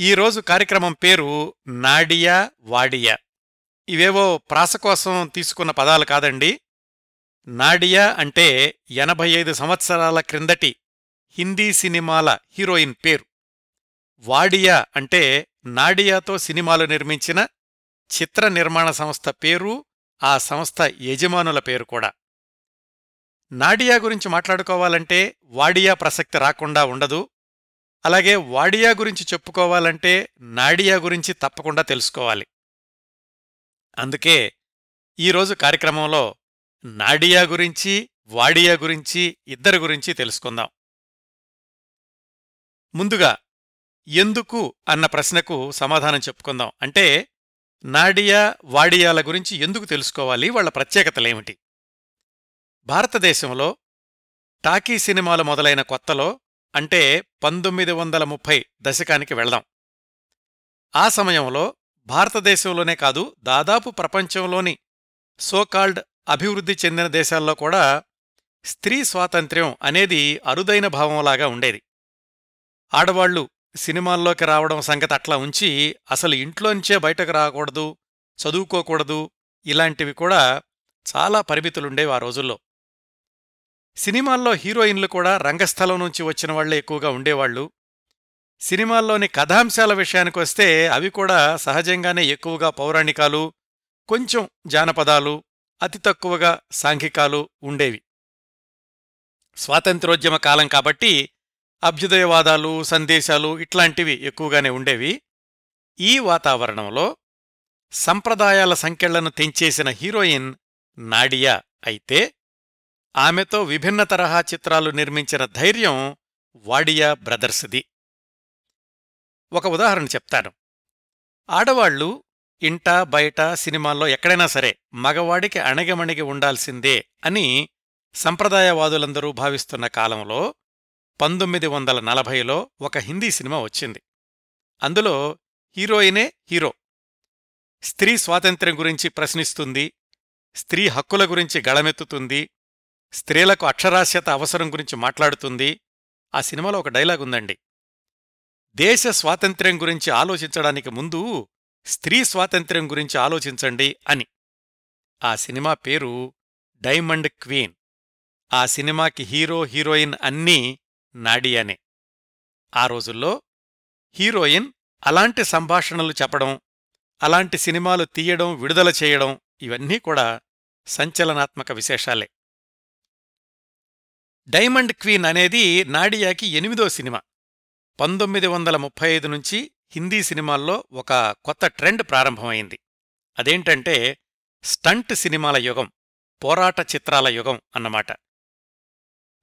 ఈరోజు కార్యక్రమం పేరు నాడియా వాడియా. ఇవేవో ప్రాస కోసం తీసుకున్న పదాలు కాదండి. నాడియా అంటే ఎనభై ఐదు సంవత్సరాల క్రిందటి హిందీ సినిమాల హీరోయిన్ పేరు. వాడియా అంటే నాడియాతో సినిమాలు నిర్మించిన చిత్ర నిర్మాణ సంస్థ పేరు ఆ సంస్థ యజమానుల పేరు కూడా. నాడియా గురించి మాట్లాడుకోవాలంటే వాడియా ప్రసక్తి రాకుండా ఉండదు. అలాగే వాడియా గురించి చెప్పుకోవాలంటే నాడియా గురించి తప్పకుండా తెలుసుకోవాలి. అందుకే ఈరోజు కార్యక్రమంలో నాడియా గురించి వాడియా గురించి ఇద్దరి గురించి తెలుసుకుందాం. ముందుగా ఎందుకు అన్న ప్రశ్నకు సమాధానం చెప్పుకుందాం. అంటే నాడియా వాడియాల గురించి ఎందుకు తెలుసుకోవాలి? వాళ్ళ ప్రత్యేకతలేమిటి? భారతదేశంలో టాకీ సినిమాలు మొదలైన కొత్తలో అంటే పంతొమ్మిది వందల ముప్పై దశకానికి వెళ్దాం. ఆ సమయంలో భారతదేశంలోనే కాదు దాదాపు ప్రపంచంలోని సోకాల్డ్ అభివృద్ధి చెందిన దేశాల్లో కూడా స్త్రీ స్వాతంత్ర్యం అనేది అరుదైన భావంలాగా ఉండేది. ఆడవాళ్ళు సినిమాల్లోకి రావడం సంగతి అట్లా ఉంచి అసలు ఇంట్లోంచే బయటకు రాకూడదు చదువుకోకూడదు ఇలాంటివి కూడా చాలా పరిమితులుండేవి ఆ రోజుల్లో. సినిమాల్లో హీరోయిన్లు కూడా రంగస్థలం నుంచి వచ్చిన వాళ్ళే ఎక్కువగా ఉండేవాళ్ళు సినిమాల్లోని కథాంశాల విషయానికొస్తే అవి కూడా సహజంగానే ఎక్కువగా పౌరాణికాలు కొంచెం జానపదాలు అతి తక్కువగా సాంఘికాలు ఉండేవి. స్వాతంత్రోద్యమ కాలం కాబట్టి అభ్యుదయవాదాలు సందేశాలు ఇట్లాంటివి ఎక్కువగానే ఉండేవి. ఈ వాతావరణంలో సంప్రదాయాల సంఖ్యలను తెంచేసిన హీరోయిన్ నాడియా అయితే ఆమెతో విభిన్న తరహా చిత్రాలు నిర్మించిన ధైర్యం వాడియా బ్రదర్స్ది. ఒక ఉదాహరణ చెప్తాను. ఆడవాళ్ళు ఇంట బయట సినిమాల్లో ఎక్కడైనా సరే మగవాడికి అణగమణిగి ఉండాల్సిందే అని సంప్రదాయవాదులందరూ భావిస్తున్న కాలంలో పంతొమ్మిది వందల నలభైలో ఒక హిందీ సినిమా వచ్చింది. అందులో హీరోయినే హీరో. స్త్రీ స్వాతంత్ర్యం గురించి ప్రశ్నిస్తుంది స్త్రీ హక్కుల గురించి గళమెత్తుతుంది స్త్రీలకు అక్షరాస్యత అవసరం గురించి మాట్లాడుతుంది. ఆ సినిమాలో ఒక డైలాగ్ ఉందండి. దేశ స్వాతంత్ర్యం గురించి ఆలోచించడానికి ముందు స్త్రీ స్వాతంత్ర్యం గురించి ఆలోచించండి అని. ఆ సినిమా పేరు డైమండ్ క్వీన్. ఆ సినిమాకి హీరో హీరోయిన్ అన్నీ నాడియానే ఆ రోజుల్లో హీరోయిన్ అలాంటి సంభాషణలు చెప్పడం అలాంటి సినిమాలు తీయడం విడుదల చేయడం ఇవన్నీ కూడా సంచలనాత్మక విశేషాలే. డైమండ్ క్వీన్ అనేది నాడియాకి ఎనిమిదో సినిమా. పంతొమ్మిది వందల ముప్పై ఐదు నుంచి హిందీ సినిమాల్లో ఒక కొత్త ట్రెండ్ ప్రారంభమైంది. అదేంటంటే స్టంట్ సినిమాల యుగం పోరాట చిత్రాల యుగం అన్నమాట.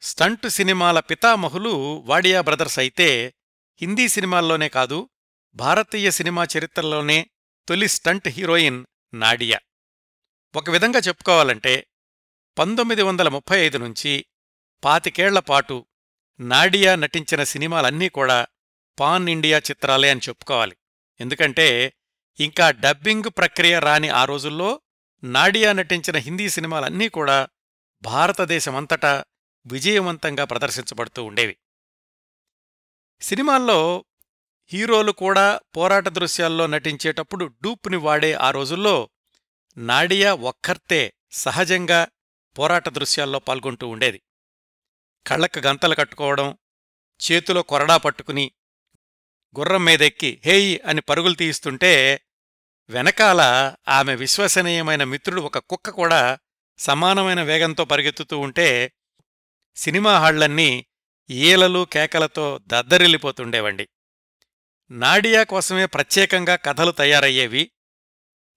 స్టంట్ సినిమాల పితామహులు వాడియా బ్రదర్స్ అయితే హిందీ సినిమాల్లోనే కాదు భారతీయ సినిమా చరిత్రలోనే తొలి స్టంట్ హీరోయిన్ నాడియా. ఒక విధంగా చెప్పుకోవాలంటే పంతొమ్మిది వందల ముప్పై ఐదు నుంచి పాతికేళ్ళపాటు నాడియా నటించిన సినిమాలన్నీ కూడా పాన్ ఇండియా చిత్రాలే అని చెప్పుకోవాలి. ఎందుకంటే ఇంకా డబ్బింగ్ ప్రక్రియ రాని ఆ రోజుల్లో నాడియా నటించిన హిందీ సినిమాలన్నీ కూడా భారతదేశమంతటా విజయవంతంగా ప్రదర్శించబడుతూ ఉండేవి. సినిమాల్లో హీరోలు కూడా పోరాట దృశ్యాల్లో నటించేటప్పుడు డూప్ని వాడే ఆ రోజుల్లో నాడియా ఒక్కర్తే సహజంగా పోరాట దృశ్యాల్లో పాల్గొంటూ ఉండేది. కళ్ళకు గంతలు కట్టుకోవడం చేతిలో కొరడా పట్టుకుని గుర్రం మీదెక్కి హేయ్ అని పరుగులు తీయిస్తుంటే వెనకాల ఆమె విశ్వసనీయమైన మిత్రుడు ఒక కుక్క కూడా సమానమైన వేగంతో పరిగెత్తుతూ ఉంటే సినిమా హాళ్ళన్నీ ఈలలు కేకలతో దద్దరిల్లిపోతుండేవండి. నాడియా కోసమే ప్రత్యేకంగా కథలు తయారయ్యేవి.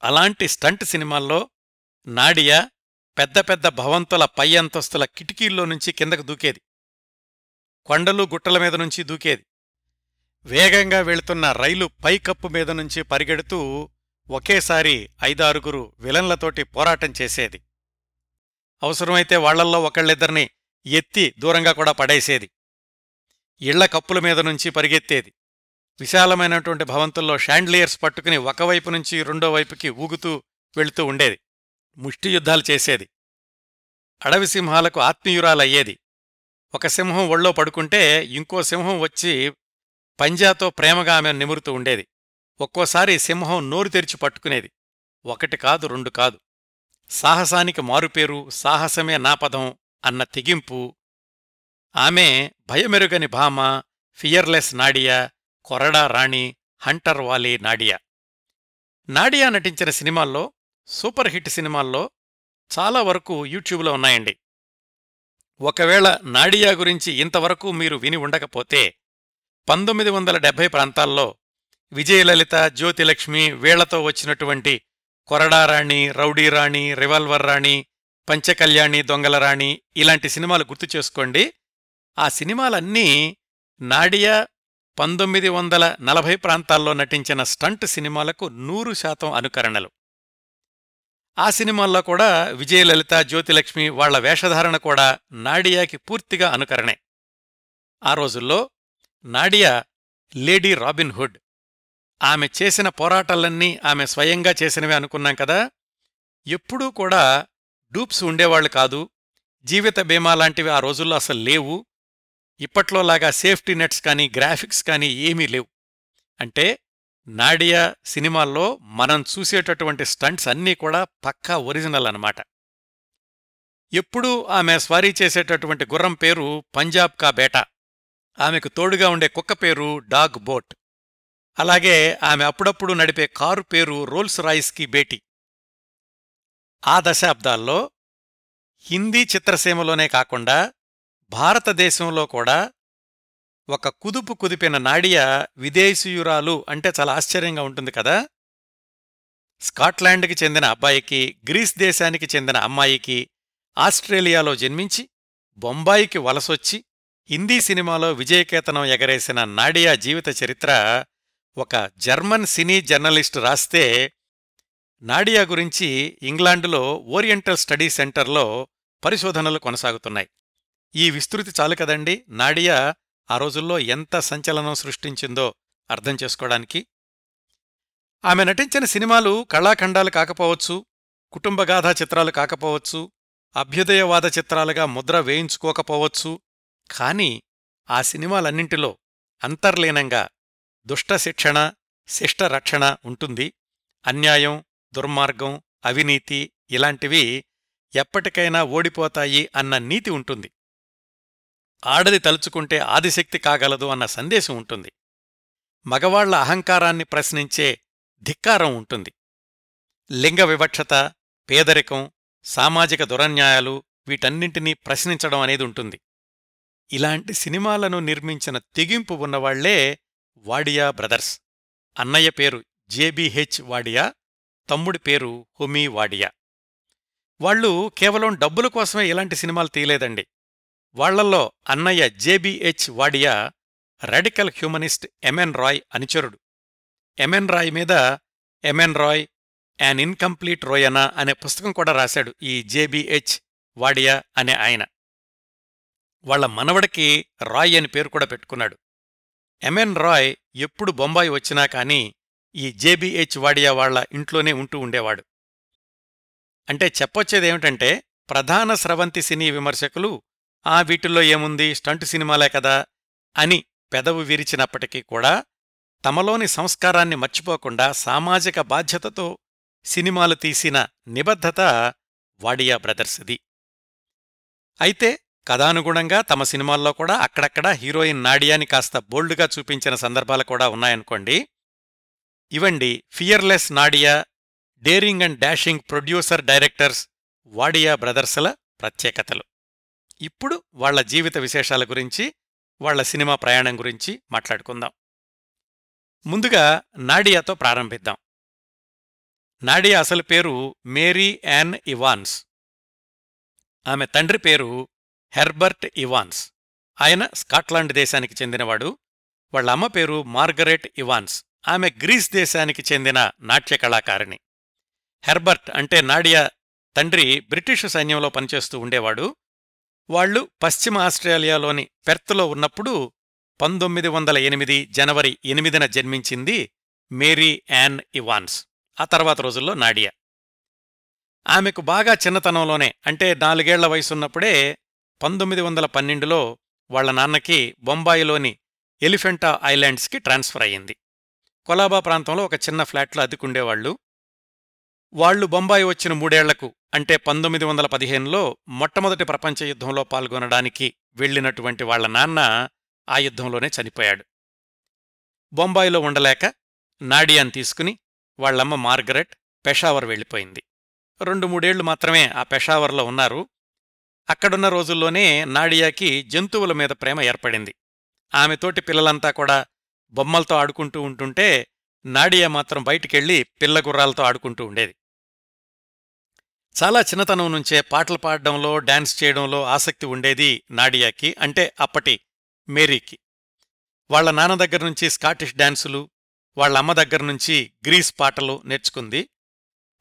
అలాంటి స్టంట్ సినిమాల్లో నాడియా పెద్ద పెద్ద భవంతుల పై అంతస్తుల కిటికీల్లో నుంచి కిందకు దూకేది. కొండలు గుట్టల మీద నుంచి దూకేది. వేగంగా వెళుతున్న రైలు పైకప్పు మీద నుంచి పరిగెడుతూ ఒకేసారి ఐదారుగురు విలన్లతోటి పోరాటం చేసేది. అవసరమైతే వాళ్ళల్లో ఒకళ్ళిద్దరిని ఎత్తి దూరంగా కూడా పడేసేది. ఇళ్ళ కప్పుల మీద నుంచి పరిగెత్తేది. విశాలమైనటువంటి భవంతుల్లో షాండ్లియర్స్ పట్టుకుని ఒకవైపు నుంచి రెండో వైపుకి ఊగుతూ వెళుతూ ఉండేది. ముష్టి యుద్ధాలు చేసేది. అడవి సింహాలకు ఆత్మీయురాలయ్యేది. ఒక సింహం ఒళ్ళో పడుకుంటే ఇంకో సింహం వచ్చి పంజాతో ప్రేమగా ఆమె నిమురుతూ ఉండేది. ఒక్కోసారి సింహం నోరు తెరిచి పట్టుకునేది. ఒకటి కాదు రెండు కాదు. సాహసానికి మారుపేరు సాహసమే నాపదం అన్న తెగింపు. ఆమె భయమెరుగని భామ ఫియర్లెస్ నాడియా కొరడా రాణి హంటర్ వాలీ నాడియా. నాడియా నటించిన సినిమాల్లో సూపర్ హిట్ సినిమాల్లో చాలా వరకు యూట్యూబ్లో ఉన్నాయండి. ఒకవేళ నాడియా గురించి ఇంతవరకు మీరు విని ఉండకపోతే పంతొమ్మిది వందల డెబ్బై ప్రాంతాల్లో విజయలలిత జ్యోతిలక్ష్మి వీళ్ళతో వచ్చినటువంటి కొరడారాణి రౌడీరాణి రివాల్వర్ రాణి పంచకళ్యాణి దొంగల రాణి ఇలాంటి సినిమాలు గుర్తు చేసుకోండి. ఆ సినిమాలన్నీ నాడియా పంతొమ్మిది వందల నలభై ప్రాంతాల్లో నటించిన స్టంట్ సినిమాలకు నూరు శాతం అనుకరణలు. ఆ సినిమాల్లో కూడా విజయలలిత జ్యోతిలక్ష్మి వాళ్ళ వేషధారణ కూడా నాడియాకి పూర్తిగా అనుకరణే. ఆ రోజుల్లో నాడియా లేడీ రాబిన్ హుడ్. ఆమె చేసిన పోరాటాలన్నీ ఆమె స్వయంగా చేసినవే అనుకున్నాం కదా. ఎప్పుడూ కూడా డూప్స్ ఉండేవాళ్ళు కాదు. జీవిత బీమా లాంటివి ఆ రోజుల్లో అసలు లేవు. ఇప్పట్లోలాగా సేఫ్టీ నెట్స్ కానీ గ్రాఫిక్స్ కానీ ఏమీ లేవు. అంటే నాడియా సినిమాల్లో మనం చూసేటటువంటి స్టంట్స్ అన్నీ కూడా పక్కా ఒరిజినల్ అనమాట ఎప్పుడూ ఆమె స్వారీ చేసేటటువంటి గుర్రం పేరు పంజాబ్ కా బేటా. ఆమెకు తోడుగా ఉండే కుక్క పేరు డాగ్ బోట్. అలాగే ఆమె అప్పుడప్పుడు నడిపే కారు పేరు రోల్స్ రాయిస్కి బేటీ. ఆ దశాబ్దాల్లో హిందీ చిత్రసీమలోనే కాకుండా భారతదేశంలో కూడా ఒక కుదుపు కుదిపిన నాడియా విదేశీయురాలు అంటే చాలా ఆశ్చర్యంగా ఉంటుంది కదా? స్కాట్లాండ్కి చెందిన అబ్బాయికి గ్రీస్ దేశానికి చెందిన అమ్మాయికి ఆస్ట్రేలియాలో జన్మించి బొంబాయికి వలసొచ్చి హిందీ సినిమాలో విజయకేతనం ఎగరేసిన నాడియా జీవిత చరిత్ర ఒక జర్మన్ సినీ జర్నలిస్ట్ రాస్తే నాడియా గురించి ఇంగ్లాండులో ఓరియంటల్ స్టడీ సెంటర్లో పరిశోధనలు కొనసాగుతున్నాయి. ఈ విస్తృతి చాలు కదండి? నాడియా ఆ రోజుల్లో ఎంత సంచలనం సృష్టించిందో అర్థం చేసుకోవడానికి. ఆమె నటించిన సినిమాలు కళాఖండాలు కాకపోవచ్చు కుటుంబగాథా చిత్రాలు కాకపోవచ్చు అభ్యుదయవాద చిత్రాలుగా ముద్ర వేయించుకోకపోవచ్చు. కాని ఆ సినిమాలన్నింటిలో అంతర్లీనంగా దుష్ట శిక్షణ శిష్ట రక్షణ ఉంటుంది. అన్యాయం దుర్మార్గం అవినీతి ఇలాంటివి ఎప్పటికైనా ఓడిపోతాయి అన్న నీతి ఉంటుంది. ఆడది తలుచుకుంటే ఆదిశక్తి కాగలదు అన్న సందేశం ఉంటుంది. మగవాళ్ళ అహంకారాన్ని ప్రశ్నించే ధిక్కారం ఉంటుంది. లింగ వివక్షత పేదరికం సామాజిక దురన్యాయాలు వీటన్నింటినీ ప్రశ్నించడం అనేది ఉంటుంది. ఇలాంటి సినిమాలను నిర్మించిన తెగింపు ఉన్నవాళ్ళే వాడియా బ్రదర్స్. అన్నయ్య పేరు జేబీహెచ్ వాడియా తమ్ముడి పేరు హుమీ వాడియా. వాళ్ళు కేవలం డబ్బుల కోసమే ఇలాంటి సినిమాలు తీయలేదండి. వాళ్ళల్లో అన్నయ్య JBH Wadia radical humanist MN Roy అనుచరుడు. ఎంఎన్ రాయ్ మీద ఎంఎన్ రాయ్ యాన్ ఇన్కంప్లీట్ రోయనా అనే పుస్తకం కూడా రాశాడు ఈ జేబీహెచ్ వాడియా అనే ఆయన. వాళ్ళ మనవడికి రాయ్ అని పేరు కూడా పెట్టుకున్నాడు. ఎంఎన్ రాయ్ ఎప్పుడు బొంబాయి వచ్చినా కాని ఈ జేబీహెచ్ వాడియా వాళ్ళ ఇంట్లోనే ఉంటూ ఉండేవాడు. అంటే చెప్పొచ్చేదేమిటంటే ప్రధాన స్రవంతి సినీ విమర్శకులు ఆ వీటిల్లో ఏముంది? స్టంటు సినిమాలే కదా అని పెదవు విరిచినప్పటికీ కూడా తమలోని సంస్కారాన్ని మర్చిపోకుండా సామాజిక బాధ్యతతో సినిమాలు తీసిన నిబద్ధత వాడియా బ్రదర్స్ది. అయితే కథానుగుణంగా తమ సినిమాల్లో కూడా అక్కడక్కడ హీరోయిన్ నాడియాని కాస్త బోల్డ్గా చూపించిన సందర్భాలు కూడా ఉన్నాయనుకోండి. ఇవండి fearless Nadia daring and dashing producer directors Wadia బ్రదర్స్ల ప్రత్యేకతలు. ఇప్పుడు వాళ్ళ జీవిత విశేషాల గురించి వాళ్ళ సినిమా ప్రయాణం గురించి మాట్లాడుకుందాం. ముందుగా నాడియాతో ప్రారంభిద్దాం. నాడియా అసలు పేరు మేరీ యాన్ ఇవాన్స్. ఆమె తండ్రి పేరు హెర్బర్ట్ ఇవాన్స్. ఆయన స్కాట్లాండ్ దేశానికి చెందినవాడు. వాళ్ళ అమ్మ పేరు మార్గరెట్ ఇవాన్స్. ఆమె గ్రీస్ దేశానికి చెందిన నాట్య కళాకారిణి. హెర్బర్ట్ అంటే నాడియా తండ్రి బ్రిటిషు సైన్యంలో పనిచేస్తూ ఉండేవాడు. వాళ్ళు పశ్చిమ ఆస్ట్రేలియాలోని పెర్త్లో ఉన్నప్పుడు పంతొమ్మిది వందల ఎనిమిది జనవరి ఎనిమిదిన జన్మించింది మేరీ యాన్ ఇవాన్స్ ఆ తర్వాత రోజుల్లో నాడియా. ఆమెకు బాగా చిన్నతనంలోనే అంటే నాలుగేళ్ళ వయసున్నప్పుడే పంతొమ్మిది వందల పన్నెండులో వాళ్ళ నాన్నకి బొంబాయిలోని ఎలిఫెంటా ఐలాండ్స్కి ట్రాన్స్ఫర్ అయ్యింది. కొలాబా ప్రాంతంలో ఒక చిన్న ఫ్లాట్లో అద్దెకుండేవాళ్ళు వాళ్ళు బొంబాయి వచ్చిన మూడేళ్ళకు అంటే పంతొమ్మిది వందల పదిహేనులో మొట్టమొదటి ప్రపంచ యుద్ధంలో పాల్గొనడానికి వెళ్ళినటువంటి వాళ్ళ నాన్న ఆ యుద్ధంలోనే చనిపోయాడు. బొంబాయిలో ఉండలేక నాడియాన్ తీసుకుని వాళ్ళమ్మ మార్గరెట్ పెషావర్ వెళ్ళిపోయింది. రెండు మూడేళ్ళు మాత్రమే ఆ పెషావర్లో ఉన్నారు. అక్కడున్న రోజుల్లోనే నాడియాకి జంతువుల మీద ప్రేమ ఏర్పడింది. ఆమెతోటి పిల్లలంతా కూడా బొమ్మలతో ఆడుకుంటూ ఉంటుంటే నాడియా మాత్రం బయటికెళ్ళి పిల్లగుర్రాలతో ఆడుకుంటూ ఉండేది. చాలా చిన్నతనం నుంచే పాటలు పాడడంలో డాన్స్ చేయడంలో ఆసక్తి ఉండేది నాడియాకి అంటే అప్పటి మేరీకి. వాళ్ళ నాన్న దగ్గర నుంచి స్కాటిష్ డాన్సులు వాళ్ళ అమ్మ దగ్గర నుంచి గ్రీస్ పాటలు నేర్చుకుంది.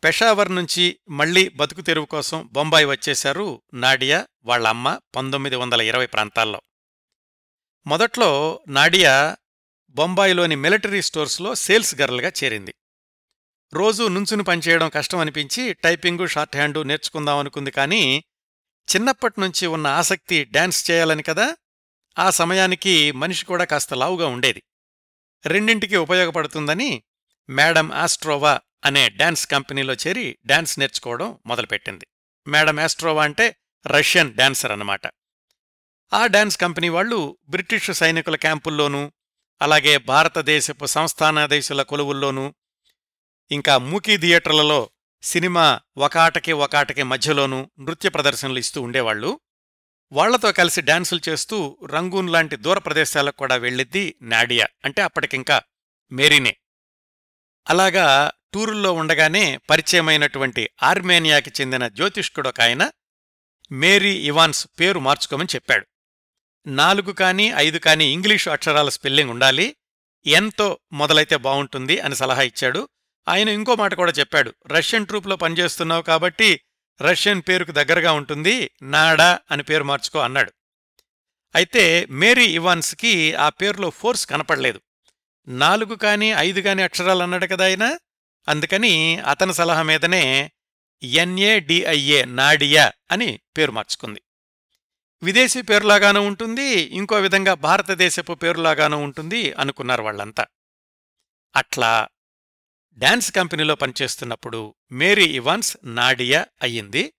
పెషావర్ నుంచి మళ్ళీ బతుకు తెరువు కోసం బొంబాయి వచ్చేశారు నాడియా వాళ్ళ అమ్మ పంతొమ్మిది వందల ఇరవై ప్రాంతాల్లో. మొదట్లో నాడియా బొంబాయిలోని మిలిటరీ స్టోర్స్లో సేల్స్ గర్ల్గా చేరింది. రోజూ నుంచుని పనిచేయడం కష్టం అనిపించి టైపింగు షార్ట్ హ్యాండు నేర్చుకుందామనుకుంది కానీ చిన్నప్పటినుంచి ఉన్న ఆసక్తి డాన్స్ చేయాలని కదా ఆ సమయానికి మనిషి కూడా కాస్త లావుగా ఉండేది. రెండింటికి ఉపయోగపడుతుందని మేడం ఆస్ట్రోవా అనే డాన్స్ కంపెనీలో చేరి డాన్స్ నేర్చుకోవడం మొదలుపెట్టింది. మేడం ఆస్ట్రోవా అంటే రష్యన్ డాన్సర్ అన్నమాట. ఆ డాన్స్ కంపెనీ వాళ్ళు బ్రిటిష్ సైనికుల క్యాంపుల్లోనూ అలాగే భారతదేశపు సంస్థానాదేశుల కొలువుల్లోనూ ఇంకా మూకీ థియేటర్లలో సినిమా ఒకాటకి ఒకాటకి మధ్యలోనూ నృత్య ప్రదర్శనలు ఇస్తూ ఉండేవాళ్ళు వాళ్ళతో కలిసి డాన్సులు చేస్తూ రంగూన్ లాంటి దూర ప్రదేశాలకు కూడా వెళ్ళిద్ది నాడియా అంటే అప్పటికింకా మేరీనే. అలాగా టూరుల్లో ఉండగానే పరిచయమైనటువంటి ఆర్మేనియాకి చెందిన జ్యోతిష్కుడొక ఆయన మేరీ ఇవాన్స్ పేరు మార్చుకోమని చెప్పాడు. నాలుగు కానీ ఐదు కానీ ఇంగ్లీషు అక్షరాల స్పెల్లింగ్ ఉండాలి. ఎన్తో మొదలైతే బావుంటుంది అని సలహా ఇచ్చాడు. ఆయన ఇంకో మాట కూడా చెప్పాడు. రష్యన్ ట్రూప్లో పనిచేస్తున్నావు కాబట్టి రష్యన్ పేరుకు దగ్గరగా ఉంటుంది. నాడా అని పేరు మార్చుకో అన్నాడు. అయితే మేరీ ఇవాన్స్కి ఆ పేరులో ఫోర్స్ కనపడలేదు. నాలుగు కాని ఐదు కాని అక్షరాలు అన్నాడు కదా ఆయన. అందుకని అతని సలహా మీదనే ఎన్ఏడిఐఏ నాడియా అని పేరు మార్చుకుంది. విదేశీ పేరులాగానూ ఉంటుంది ఇంకో విధంగా భారతదేశపు పేరులాగానూ ఉంటుంది అనుకున్నారు వాళ్ళంతా. అట్లా డాన్స్ కంపెనీలో పనిచేస్తున్నప్పుడు మేరీ ఇవాన్స్ నాడియా అయ్యింది.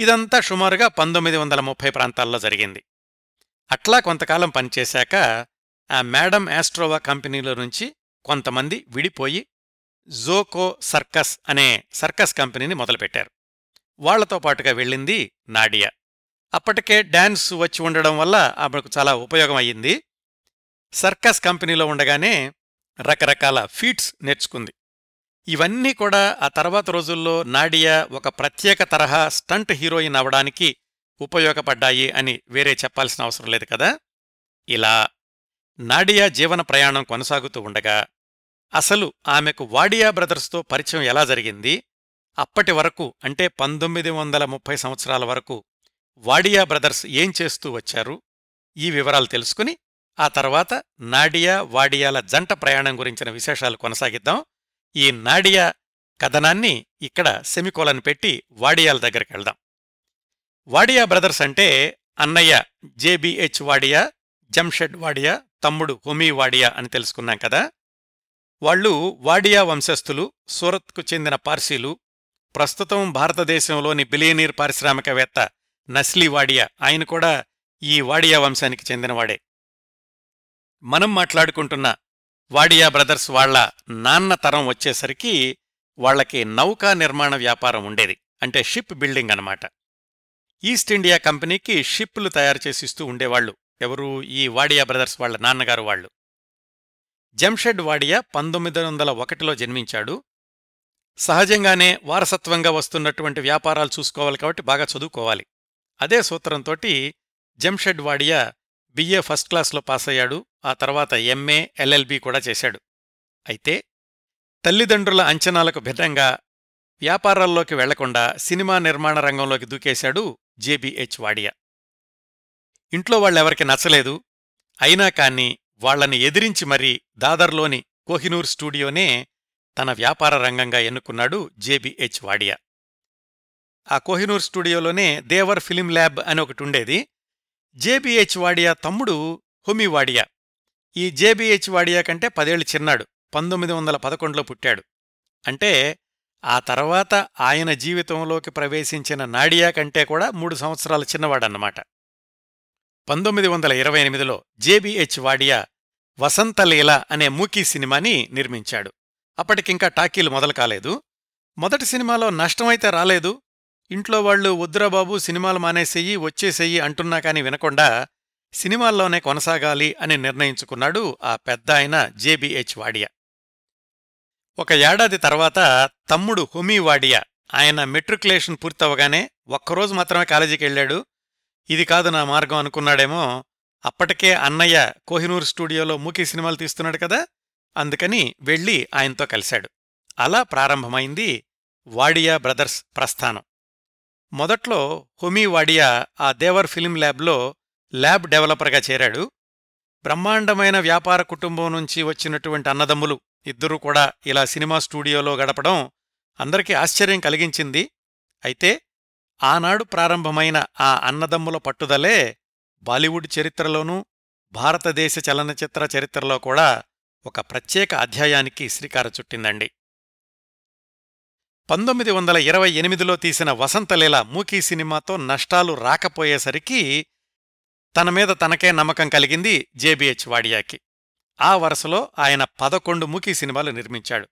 ఇదంతా సుమారుగా పంతొమ్మిది వందల ముప్పై ప్రాంతాల్లో జరిగింది. అట్లా కొంతకాలం పనిచేశాక ఆ మేడం ఆస్ట్రోవా కంపెనీలో నుంచి కొంతమంది విడిపోయి జోకో సర్కస్ అనే సర్కస్ కంపెనీని మొదలుపెట్టారు. వాళ్ళతో పాటుగా వెళ్ళింది నాడియా. అప్పటికే డ్యాన్స్ వచ్చి ఉండడం వల్ల ఆమెకు చాలా ఉపయోగం అయ్యింది సర్కస్ కంపెనీలో ఉండగానే రకరకాల ఫీట్స్ నేర్చుకుంది. ఇవన్నీ కూడా ఆ తర్వాత రోజుల్లో నాడియా ఒక ప్రత్యేక తరహా స్టంట్ హీరోయిన్ అవడానికి ఉపయోగపడ్డాయి అని వేరే చెప్పాల్సిన అవసరం లేదు కదా? ఇలా నాడియా జీవన ప్రయాణం కొనసాగుతూ ఉండగా అసలు ఆమెకు వాడియా బ్రదర్స్తో పరిచయం ఎలా జరిగింది? అప్పటి వరకు అంటే పంతొమ్మిది వందల ముప్పై సంవత్సరాల వరకు వాడియా బ్రదర్స్ ఏం చేస్తూ వచ్చారు? ఈ వివరాలు తెలుసుకుని ఆ తర్వాత నాడియా వాడియాల జంట ప్రయాణం గురించిన విశేషాలు కొనసాగిద్దాం. ఈ నాడియా కథనాన్ని ఇక్కడ సెమికోలను పెట్టి వాడియాల దగ్గరికి వెళ్దాం. వాడియా బ్రదర్స్ అంటే అన్నయ్య జేబిహెచ్ వాడియా జంషెడ్ వాడియా తమ్ముడు హుమీ వాడియా అని తెలుసుకున్నాం కదా. వాళ్ళు వాడియా వంశస్థులు సూరత్కు చెందిన పార్సీలు ప్రస్తుతం భారతదేశంలోని బిలియనీర్ పారిశ్రామికవేత్త నస్లీ వాడియా. ఆయన కూడా ఈ వాడియా వంశానికి చెందినవాడే. మనం మాట్లాడుకుంటున్న వాడియా బ్రదర్స్ వాళ్ళ నాన్న తరం వచ్చేసరికి వాళ్ళకి నౌకా నిర్మాణ వ్యాపారం ఉండేది. అంటే షిప్ బిల్డింగ్ అన్నమాట. ఈస్ట్ ఇండియా కంపెనీకి షిప్లు తయారు చేసిస్తూ ఉండేవాళ్ళు ఎవరు? ఈ వాడియా బ్రదర్స్ వాళ్ళ నాన్నగారు వాళ్ళు. జంషెడ్ వాడియా పంతొమ్మిది వందల ఒకటిలో జన్మించాడు. సహజంగానే వారసత్వంగా వస్తున్నటువంటి వ్యాపారాలు చూసుకోవాలి కాబట్టి బాగా చదువుకోవాలి. అదే సూత్రంతోటి జంషెడ్ వాడియా బిఏ ఫస్ట్ క్లాస్లో పాస్ అయ్యాడు ఆ తర్వాత ఎంఏ ఎల్ఎల్బి కూడా చేశాడు. అయితే తల్లిదండ్రుల అంచనాలకు భిన్నంగా వ్యాపారాల్లోకి వెళ్ళకుండా సినిమా నిర్మాణ రంగంలోకి దూకేశాడు జేబిహెచ్ వాడియా. ఇంట్లో వాళ్ళెవరికి నచ్చలేదు. అయినా కాని వాళ్ళని ఎదిరించి మరీ దాదర్లోని కోహినూర్ స్టూడియోనే తన వ్యాపార రంగంగా ఎన్నుకున్నాడు జేబిహెచ్ వాడియా. ఆ కోహినూర్ స్టూడియోలోనే దేవర్ ఫిలిం ల్యాబ్ అని ఒకటి ఉండేది. జేబిహెచ్ వాడియా తమ్ముడు హుమి వాడియా. ఈ జేబీహెచ్ వాడియా కంటే పదేళ్ళు చిన్నాడు. పంతొమ్మిది వందల పదకొండులో పుట్టాడు. అంటే ఆ తర్వాత ఆయన జీవితంలోకి ప్రవేశించిన నాడియా కంటే కూడా మూడు సంవత్సరాల చిన్నవాడన్నమాట. పంతొమ్మిది వందల ఇరవై ఎనిమిదిలో జేబీహెచ్ వాడియా వసంతలీల అనే మూకీ సినిమాని నిర్మించాడు. అప్పటికింకా టాకీలు మొదలు కాలేదు. మొదటి సినిమాలో నష్టమైతే రాలేదు. ఇంట్లో వాళ్ళు వద్దురాబాబు సినిమాలు మానేసేయి వచ్చేసేయి అంటున్నా కాని వినకుండా సినిమాల్లోనే కొనసాగాలి అని నిర్ణయించుకున్నాడు ఆ పెద్ద ఆయన జేబిహెచ్ వాడియా. ఒక ఏడాది తర్వాత తమ్ముడు హుమీ వాడియా ఆయన మెట్రికులేషన్ పూర్తవగానే ఒక్కరోజు మాత్రమే కాలేజీకి వెళ్ళాడు. ఇది కాదు నా మార్గం అనుకున్నాడేమో అప్పటికే అన్నయ్య కోహినూర్ స్టూడియోలో మూకీ సినిమాలు తీస్తున్నాడు కదా అందుకని వెళ్ళి ఆయనతో కలిశాడు. అలా ప్రారంభమైంది వాడియా బ్రదర్స్ ప్రస్థానం. మొదట్లో హోమీ వాడియా ఆ దేవర్ ఫిలిం ల్యాబ్లో ల్యాబ్ డెవలపర్గా చేరాడు. బ్రహ్మాండమైన వ్యాపార కుటుంబం నుంచి వచ్చినటువంటి అన్నదమ్ములు ఇద్దరూ కూడా ఇలా సినిమా స్టూడియోలో గడపడం అందరికీ ఆశ్చర్యం కలిగించింది. అయితే ఆనాడు ప్రారంభమైన ఆ అన్నదమ్ముల పట్టుదలే బాలీవుడ్ చరిత్రలోనూ భారతదేశ చలనచిత్ర చరిత్రలో కూడా ఒక ప్రత్యేక అధ్యాయానికి శ్రీకార చుట్టిందండి. పంతొమ్మిది వందల ఇరవై ఎనిమిదిలో తీసిన వసంతలీల మూకీ సినిమాతో నష్టాలు రాకపోయేసరికి తన మీద తనకే నమ్మకం కలిగింది జేబీహెచ్ వాడియాకి. ఆ వరుసలో ఆయన పదకొండు మూకీ సినిమాలు నిర్మించాడు.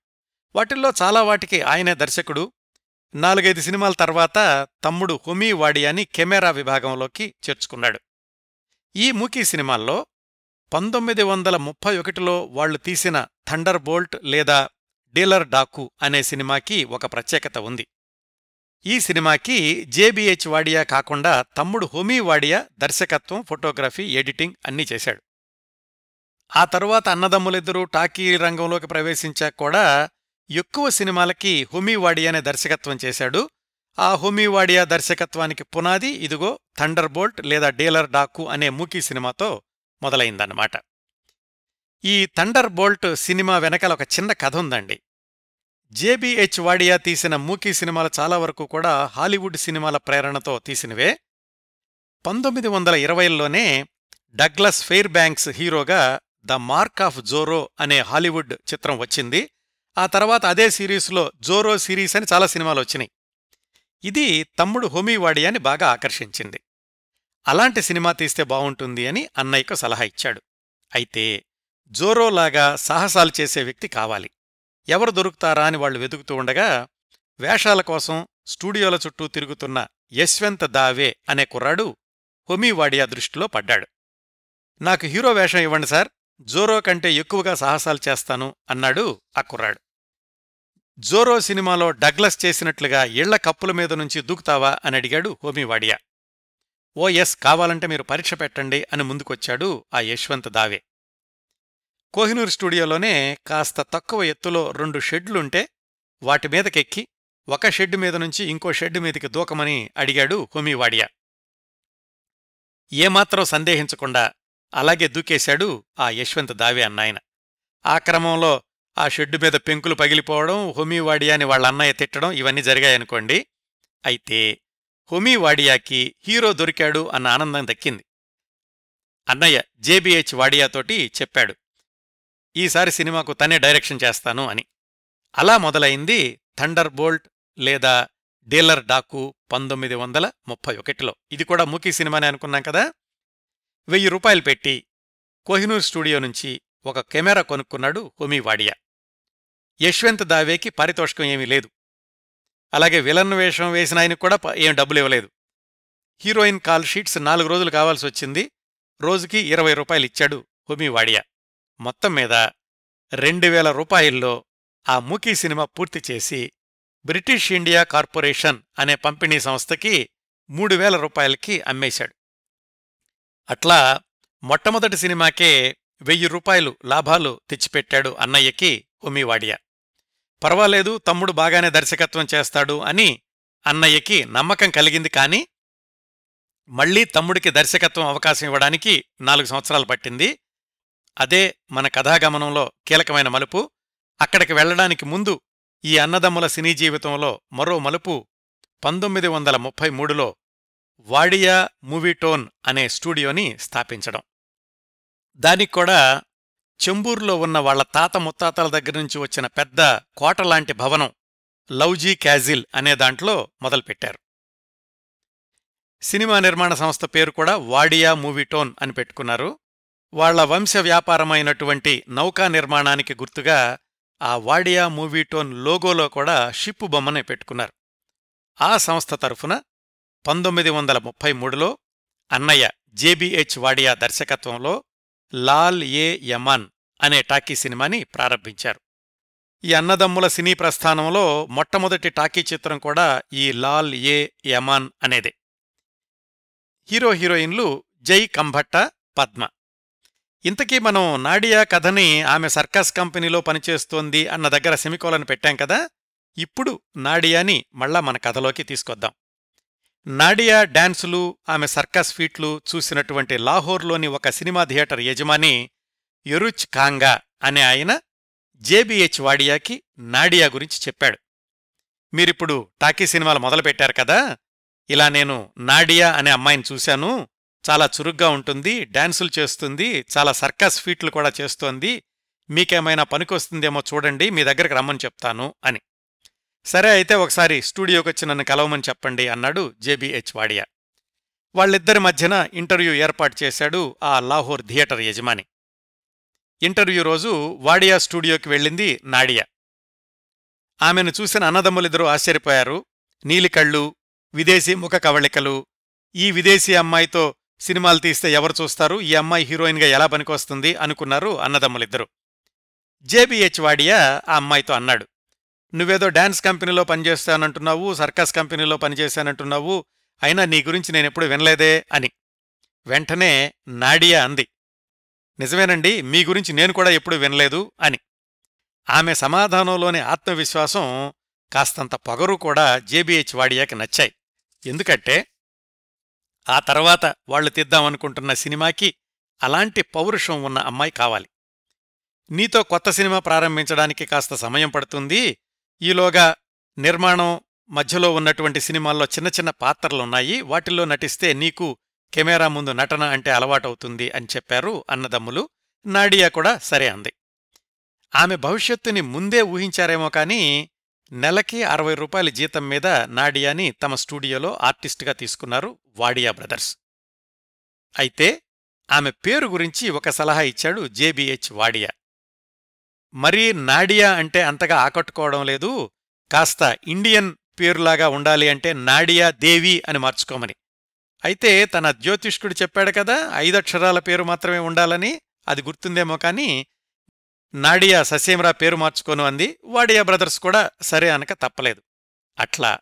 వాటిల్లో చాలా వాటికి ఆయనే దర్శకుడు. నాలుగైదు సినిమాల తర్వాత తమ్ముడు హుమీ వాడియాని కెమెరా విభాగంలోకి చేర్చుకున్నాడు. ఈ మూకీ సినిమాల్లో పంతొమ్మిది వందల ముప్పై ఒకటిలో వాళ్ళు తీసిన థండర్ బోల్ట్ లేదా డీలర్ డాకు అనే సినిమాకి ఒక ప్రత్యేకత ఉంది. ఈ సినిమాకి జేబీహెచ్ వాడియా కాకుండా తమ్ముడు హోమీ వాడియా దర్శకత్వం ఫోటోగ్రఫీ ఎడిటింగ్ అన్నీ చేశాడు. ఆ తరువాత అన్నదమ్ములిద్దరూ టాకీ రంగంలోకి ప్రవేశించాక కూడా ఎక్కువ సినిమాలకి హోమీ వాడియానే దర్శకత్వం చేశాడు. ఆ హోమీ వాడియా దర్శకత్వానికి పునాది ఇదిగో థండర్ బోల్ట్ లేదా డీలర్ డాకు అనే మూకీ సినిమాతో మొదలైందన్నమాట. ఈ థండర్ బోల్ట్ సినిమా వెనకాల ఒక చిన్న కథ ఉందండి. జేబీహెచ్ వాడియా తీసిన మూకీ సినిమాలు చాలా వరకు కూడా హాలీవుడ్ సినిమాల ప్రేరణతో తీసినవే. పంతొమ్మిది వందల ఇరవైల్లోనే డగ్లస్ ఫెయిర్ బ్యాంక్స్ హీరోగా ద మార్క్ ఆఫ్ జోరో అనే హాలీవుడ్ చిత్రం వచ్చింది. ఆ తర్వాత అదే సిరీస్లో జోరో సిరీస్ అని చాలా సినిమాలు వచ్చినాయి. ఇది తమ్ముడు హోమీ వాడియాని బాగా ఆకర్షించింది. అలాంటి సినిమా తీస్తే బావుంటుంది అని అన్నయ్యకు సలహా ఇచ్చాడు. అయితే జోరోలాగా సాహసాలు చేసే వ్యక్తి కావాలి. ఎవరు దొరుకుతారా అని వాళ్ళు వెతుకుతూ ఉండగా వేషాల కోసం స్టూడియోల చుట్టూ తిరుగుతున్న యశ్వంత్ దావే అనే కుర్రాడు హొమీవాడియా దృష్టిలో పడ్డాడు. నాకు హీరో వేషం ఇవ్వండి సార్ జోరో కంటే ఎక్కువగా సాహసాలు చేస్తాను అన్నాడు ఆ కుర్రాడు. జోరో సినిమాలో డగ్లస్ చేసినట్లుగా ఇళ్ళ కప్పుల మీద నుంచి దూకుతావా అని అడిగాడు హోమీవాడియా. ఓ ఎస్ కావాలంటే మీరు పరీక్ష పెట్టండి అని ముందుకొచ్చాడు ఆ యశ్వంత్ దావే. కోహినూర్ స్టూడియోలోనే కాస్త తక్కువ ఎత్తులో రెండు షెడ్లుంటే వాటి మీదకెక్కి ఒక షెడ్ మీద నుంచి ఇంకో షెడ్ మీదకి దూకమని అడిగాడు హోమీవాడియా. ఏమాత్రం సందేహించకుండా అలాగే దూకేశాడు ఆ యశ్వంత్ దావే అన్నాయన. ఆ క్రమంలో ఆ షెడ్డు మీద పెంకులు పగిలిపోవడం హోమీవాడియాని వాళ్ళ అన్నయ్య తిట్టడం ఇవన్నీ జరిగాయనుకోండి. అయితే హోమీవాడియాకి హీరో దొరికాడు అన్న ఆనందం దక్కింది. అన్నయ్య జేబీహెచ్ వాడియాతోటి చెప్పాడు. ఈసారి సినిమాకు తనే డైరెక్షన్ చేస్తాను అని. అలా మొదలైంది థండర్ బోల్ట్ లేదా డీలర్ డాకు పంతొమ్మిది వందల ముప్పై ఒకటిలో. ఇది కూడా మూకీ సినిమానే అనుకున్నాం కదా? వెయ్యి రూపాయలు పెట్టి కోహినూర్ స్టూడియో నుంచి ఒక కెమెరా కొనుక్కున్నాడు హోమీ వాడియా. యశ్వంత్ దావేకి పారితోషికం ఏమీ లేదు. అలాగే విలన్ వేషం వేసిన ఆయనకు కూడా ఏం డబ్బులు ఇవ్వలేదు. హీరోయిన్ కాల్ షీట్స్ నాలుగు రోజులు కావాల్సి వచ్చింది. రోజుకి ఇరవై రూపాయలు ఇచ్చాడు హోమీ వాడియా. మొత్తం మీద రెండు వేల రూపాయల్లో ఆ మూకీ సినిమా పూర్తి చేసి బ్రిటిష్ ఇండియా కార్పొరేషన్ అనే పంపిణీ సంస్థకి మూడు వేల రూపాయలకి అమ్మేశాడు. అట్లా మొట్టమొదటి సినిమాకే వెయ్యి రూపాయలు లాభాలు తెచ్చిపెట్టాడు అన్నయ్యకి ఉమ్మివాడియా. పర్వాలేదు తమ్ముడు బాగానే దర్శకత్వం చేస్తాడు అని అన్నయ్యకి నమ్మకం కలిగింది కాని మళ్ళీ తమ్ముడికి దర్శకత్వం అవకాశం ఇవ్వడానికి నాలుగు సంవత్సరాలు పట్టింది. అదే మన కథాగమనంలో కీలకమైన మలుపు. అక్కడికి వెళ్ళడానికి ముందు ఈ అన్నదమ్ముల సినీ జీవితంలో మరో మలుపు. పంతొమ్మిది వందల ముప్పై మూడులో వాడియా మూవీటోన్ అనే స్టూడియోని స్థాపించడం. దానిక్కూడా చెంబూర్లో ఉన్న వాళ్ళ తాత ముత్తాతల దగ్గర నుంచి వచ్చిన పెద్ద కోటలాంటి భవనం లౌజీ క్యాజిల్ అనే దాంట్లో మొదలుపెట్టారు. సినిమా నిర్మాణ సంస్థ పేరు కూడా వాడియా మూవీటోన్ అని పెట్టుకున్నారు. వాళ్ళ వంశ వ్యాపారమైనటువంటి నౌకా నిర్మాణానికి గుర్తుగా ఆ వాడియా మూవీటోన్ లోగోలో కూడా షిప్పు బొమ్మనే పెట్టుకున్నారు. ఆ సంస్థ తరఫున పంతొమ్మిది వందల ముప్పై మూడులో అన్నయ్య జేబీహెచ్ వాడియా దర్శకత్వంలో లాల్ ఏ యమన్ అనే టాకీ సినిమాని ప్రారంభించారు. ఈ అన్నదమ్ముల సినీ ప్రస్థానంలో మొట్టమొదటి టాకీ చిత్రం కూడా ఈ లాల్ ఏ యమాన్ అనేదే. హీరో హీరోయిన్లు జై కంభట్ట పద్మ. ఇంతకీ మనం నాడియా కథని ఆమె సర్కస్ కంపెనీలో పనిచేస్తోంది అన్న దగ్గర సెమికోలను పెట్టాం కదా? ఇప్పుడు నాడియాని మళ్ళా మన కథలోకి తీసుకొద్దాం. నాడియా డాన్సులు ఆమె సర్కస్ ఫీట్లు చూసినటువంటి లాహోర్లోని ఒక సినిమా థియేటర్ యజమాని ఎరుచ్ కాంగా అనే ఆయన జేబీహెచ్ వాడియాకి నాడియా గురించి చెప్పాడు. మీరిప్పుడు టాకీ సినిమాలు మొదలుపెట్టారు కదా? ఇలా నేను నాడియా అనే అమ్మాయిని చూశాను. చాలా చురుగ్గా ఉంటుంది డాన్సులు చేస్తుంది చాలా సర్కస్ ఫీట్లు కూడా చేస్తోంది. మీకేమైనా పనికొస్తుందేమో చూడండి మీ దగ్గరికి రమ్మని చెప్తాను అని. సరే అయితే ఒకసారి స్టూడియోకి వచ్చి నన్ను కలవమని చెప్పండి అన్నాడు జేబీహెచ్ వాడియా. వాళ్ళిద్దరి మధ్యన ఇంటర్వ్యూ ఏర్పాటు చేశాడు ఆ లాహోర్ థియేటర్ యజమాని. ఇంటర్వ్యూ రోజు వాడియా స్టూడియోకి వెళ్ళింది నాడియా. ఆమెను చూసిన అన్నదమ్ములిద్దరూ ఆశ్చర్యపోయారు. నీలికళ్ళు విదేశీ ముఖ కవళికలు ఈ విదేశీ అమ్మాయితో సినిమాలు తీస్తే ఎవరు చూస్తారు? ఈ అమ్మాయి హీరోయిన్గా ఎలా పనికొస్తుంది? అనుకున్నారు అన్నదమ్ములిద్దరూ. జేబీహెచ్ వాడియా ఆ అమ్మాయితో అన్నాడు. నువ్వేదో డాన్స్ కంపెనీలో పనిచేస్తానంటున్నావు సర్కస్ కంపెనీలో పనిచేశానంటున్నావు అయినా నీ గురించి నేనెప్పుడు వినలేదే అని. వెంటనే నాడియా అంది. నిజమేనండి మీ గురించి నేను కూడా ఎప్పుడు వినలేదు అని. ఆమె సమాధానంలోని ఆత్మవిశ్వాసం కాస్తంత పొగరు కూడా జేబీహెచ్ వాడియాకి నచ్చాయి. ఎందుకంటే ఆ తర్వాత వాళ్ళు తీద్దామనుకుంటున్న సినిమాకి అలాంటి పౌరుషం ఉన్న అమ్మాయి కావాలి. నీతో కొత్త సినిమా ప్రారంభించడానికి కాస్త సమయం పడుతుంది. ఈలోగా నిర్మాణం మధ్యలో ఉన్నటువంటి సినిమాల్లో చిన్న చిన్న పాత్రలున్నాయి. వాటిల్లో నటిస్తే నీకు కెమెరా ముందు నటన అంటే అలవాటవుతుంది అని చెప్పారు అన్నదమ్ములు. నాడియా కూడా సరే అంది. ఆమె భవిష్యత్తుని ముందే ఊహించారేమో కానీ నెలకి అరవై రూపాయల జీతం మీద నాడియాని తమ స్టూడియోలో ఆర్టిస్టుగా తీసుకున్నారు వాడియా బ్రదర్స్. అయితే ఆమె పేరు గురించి ఒక సలహా ఇచ్చాడు జేబీహెచ్ వాడియా. మరీ నాడియా అంటే అంతగా ఆకట్టుకోవడం లేదు కాస్త ఇండియన్ పేరులాగా ఉండాలి అంటే నాడియా దేవి అని మార్చుకోమని. అయితే తన జ్యోతిష్కుడు చెప్పాడు కదా ఐదక్షరాల పేరు మాత్రమే ఉండాలని అది గుర్తుందేమో కానీ నాడియా ససేమరా పేరు మార్చుకోను అంది. వాడియా బ్రదర్స్ కూడా సరే అనక తప్పలేదు. అట్లా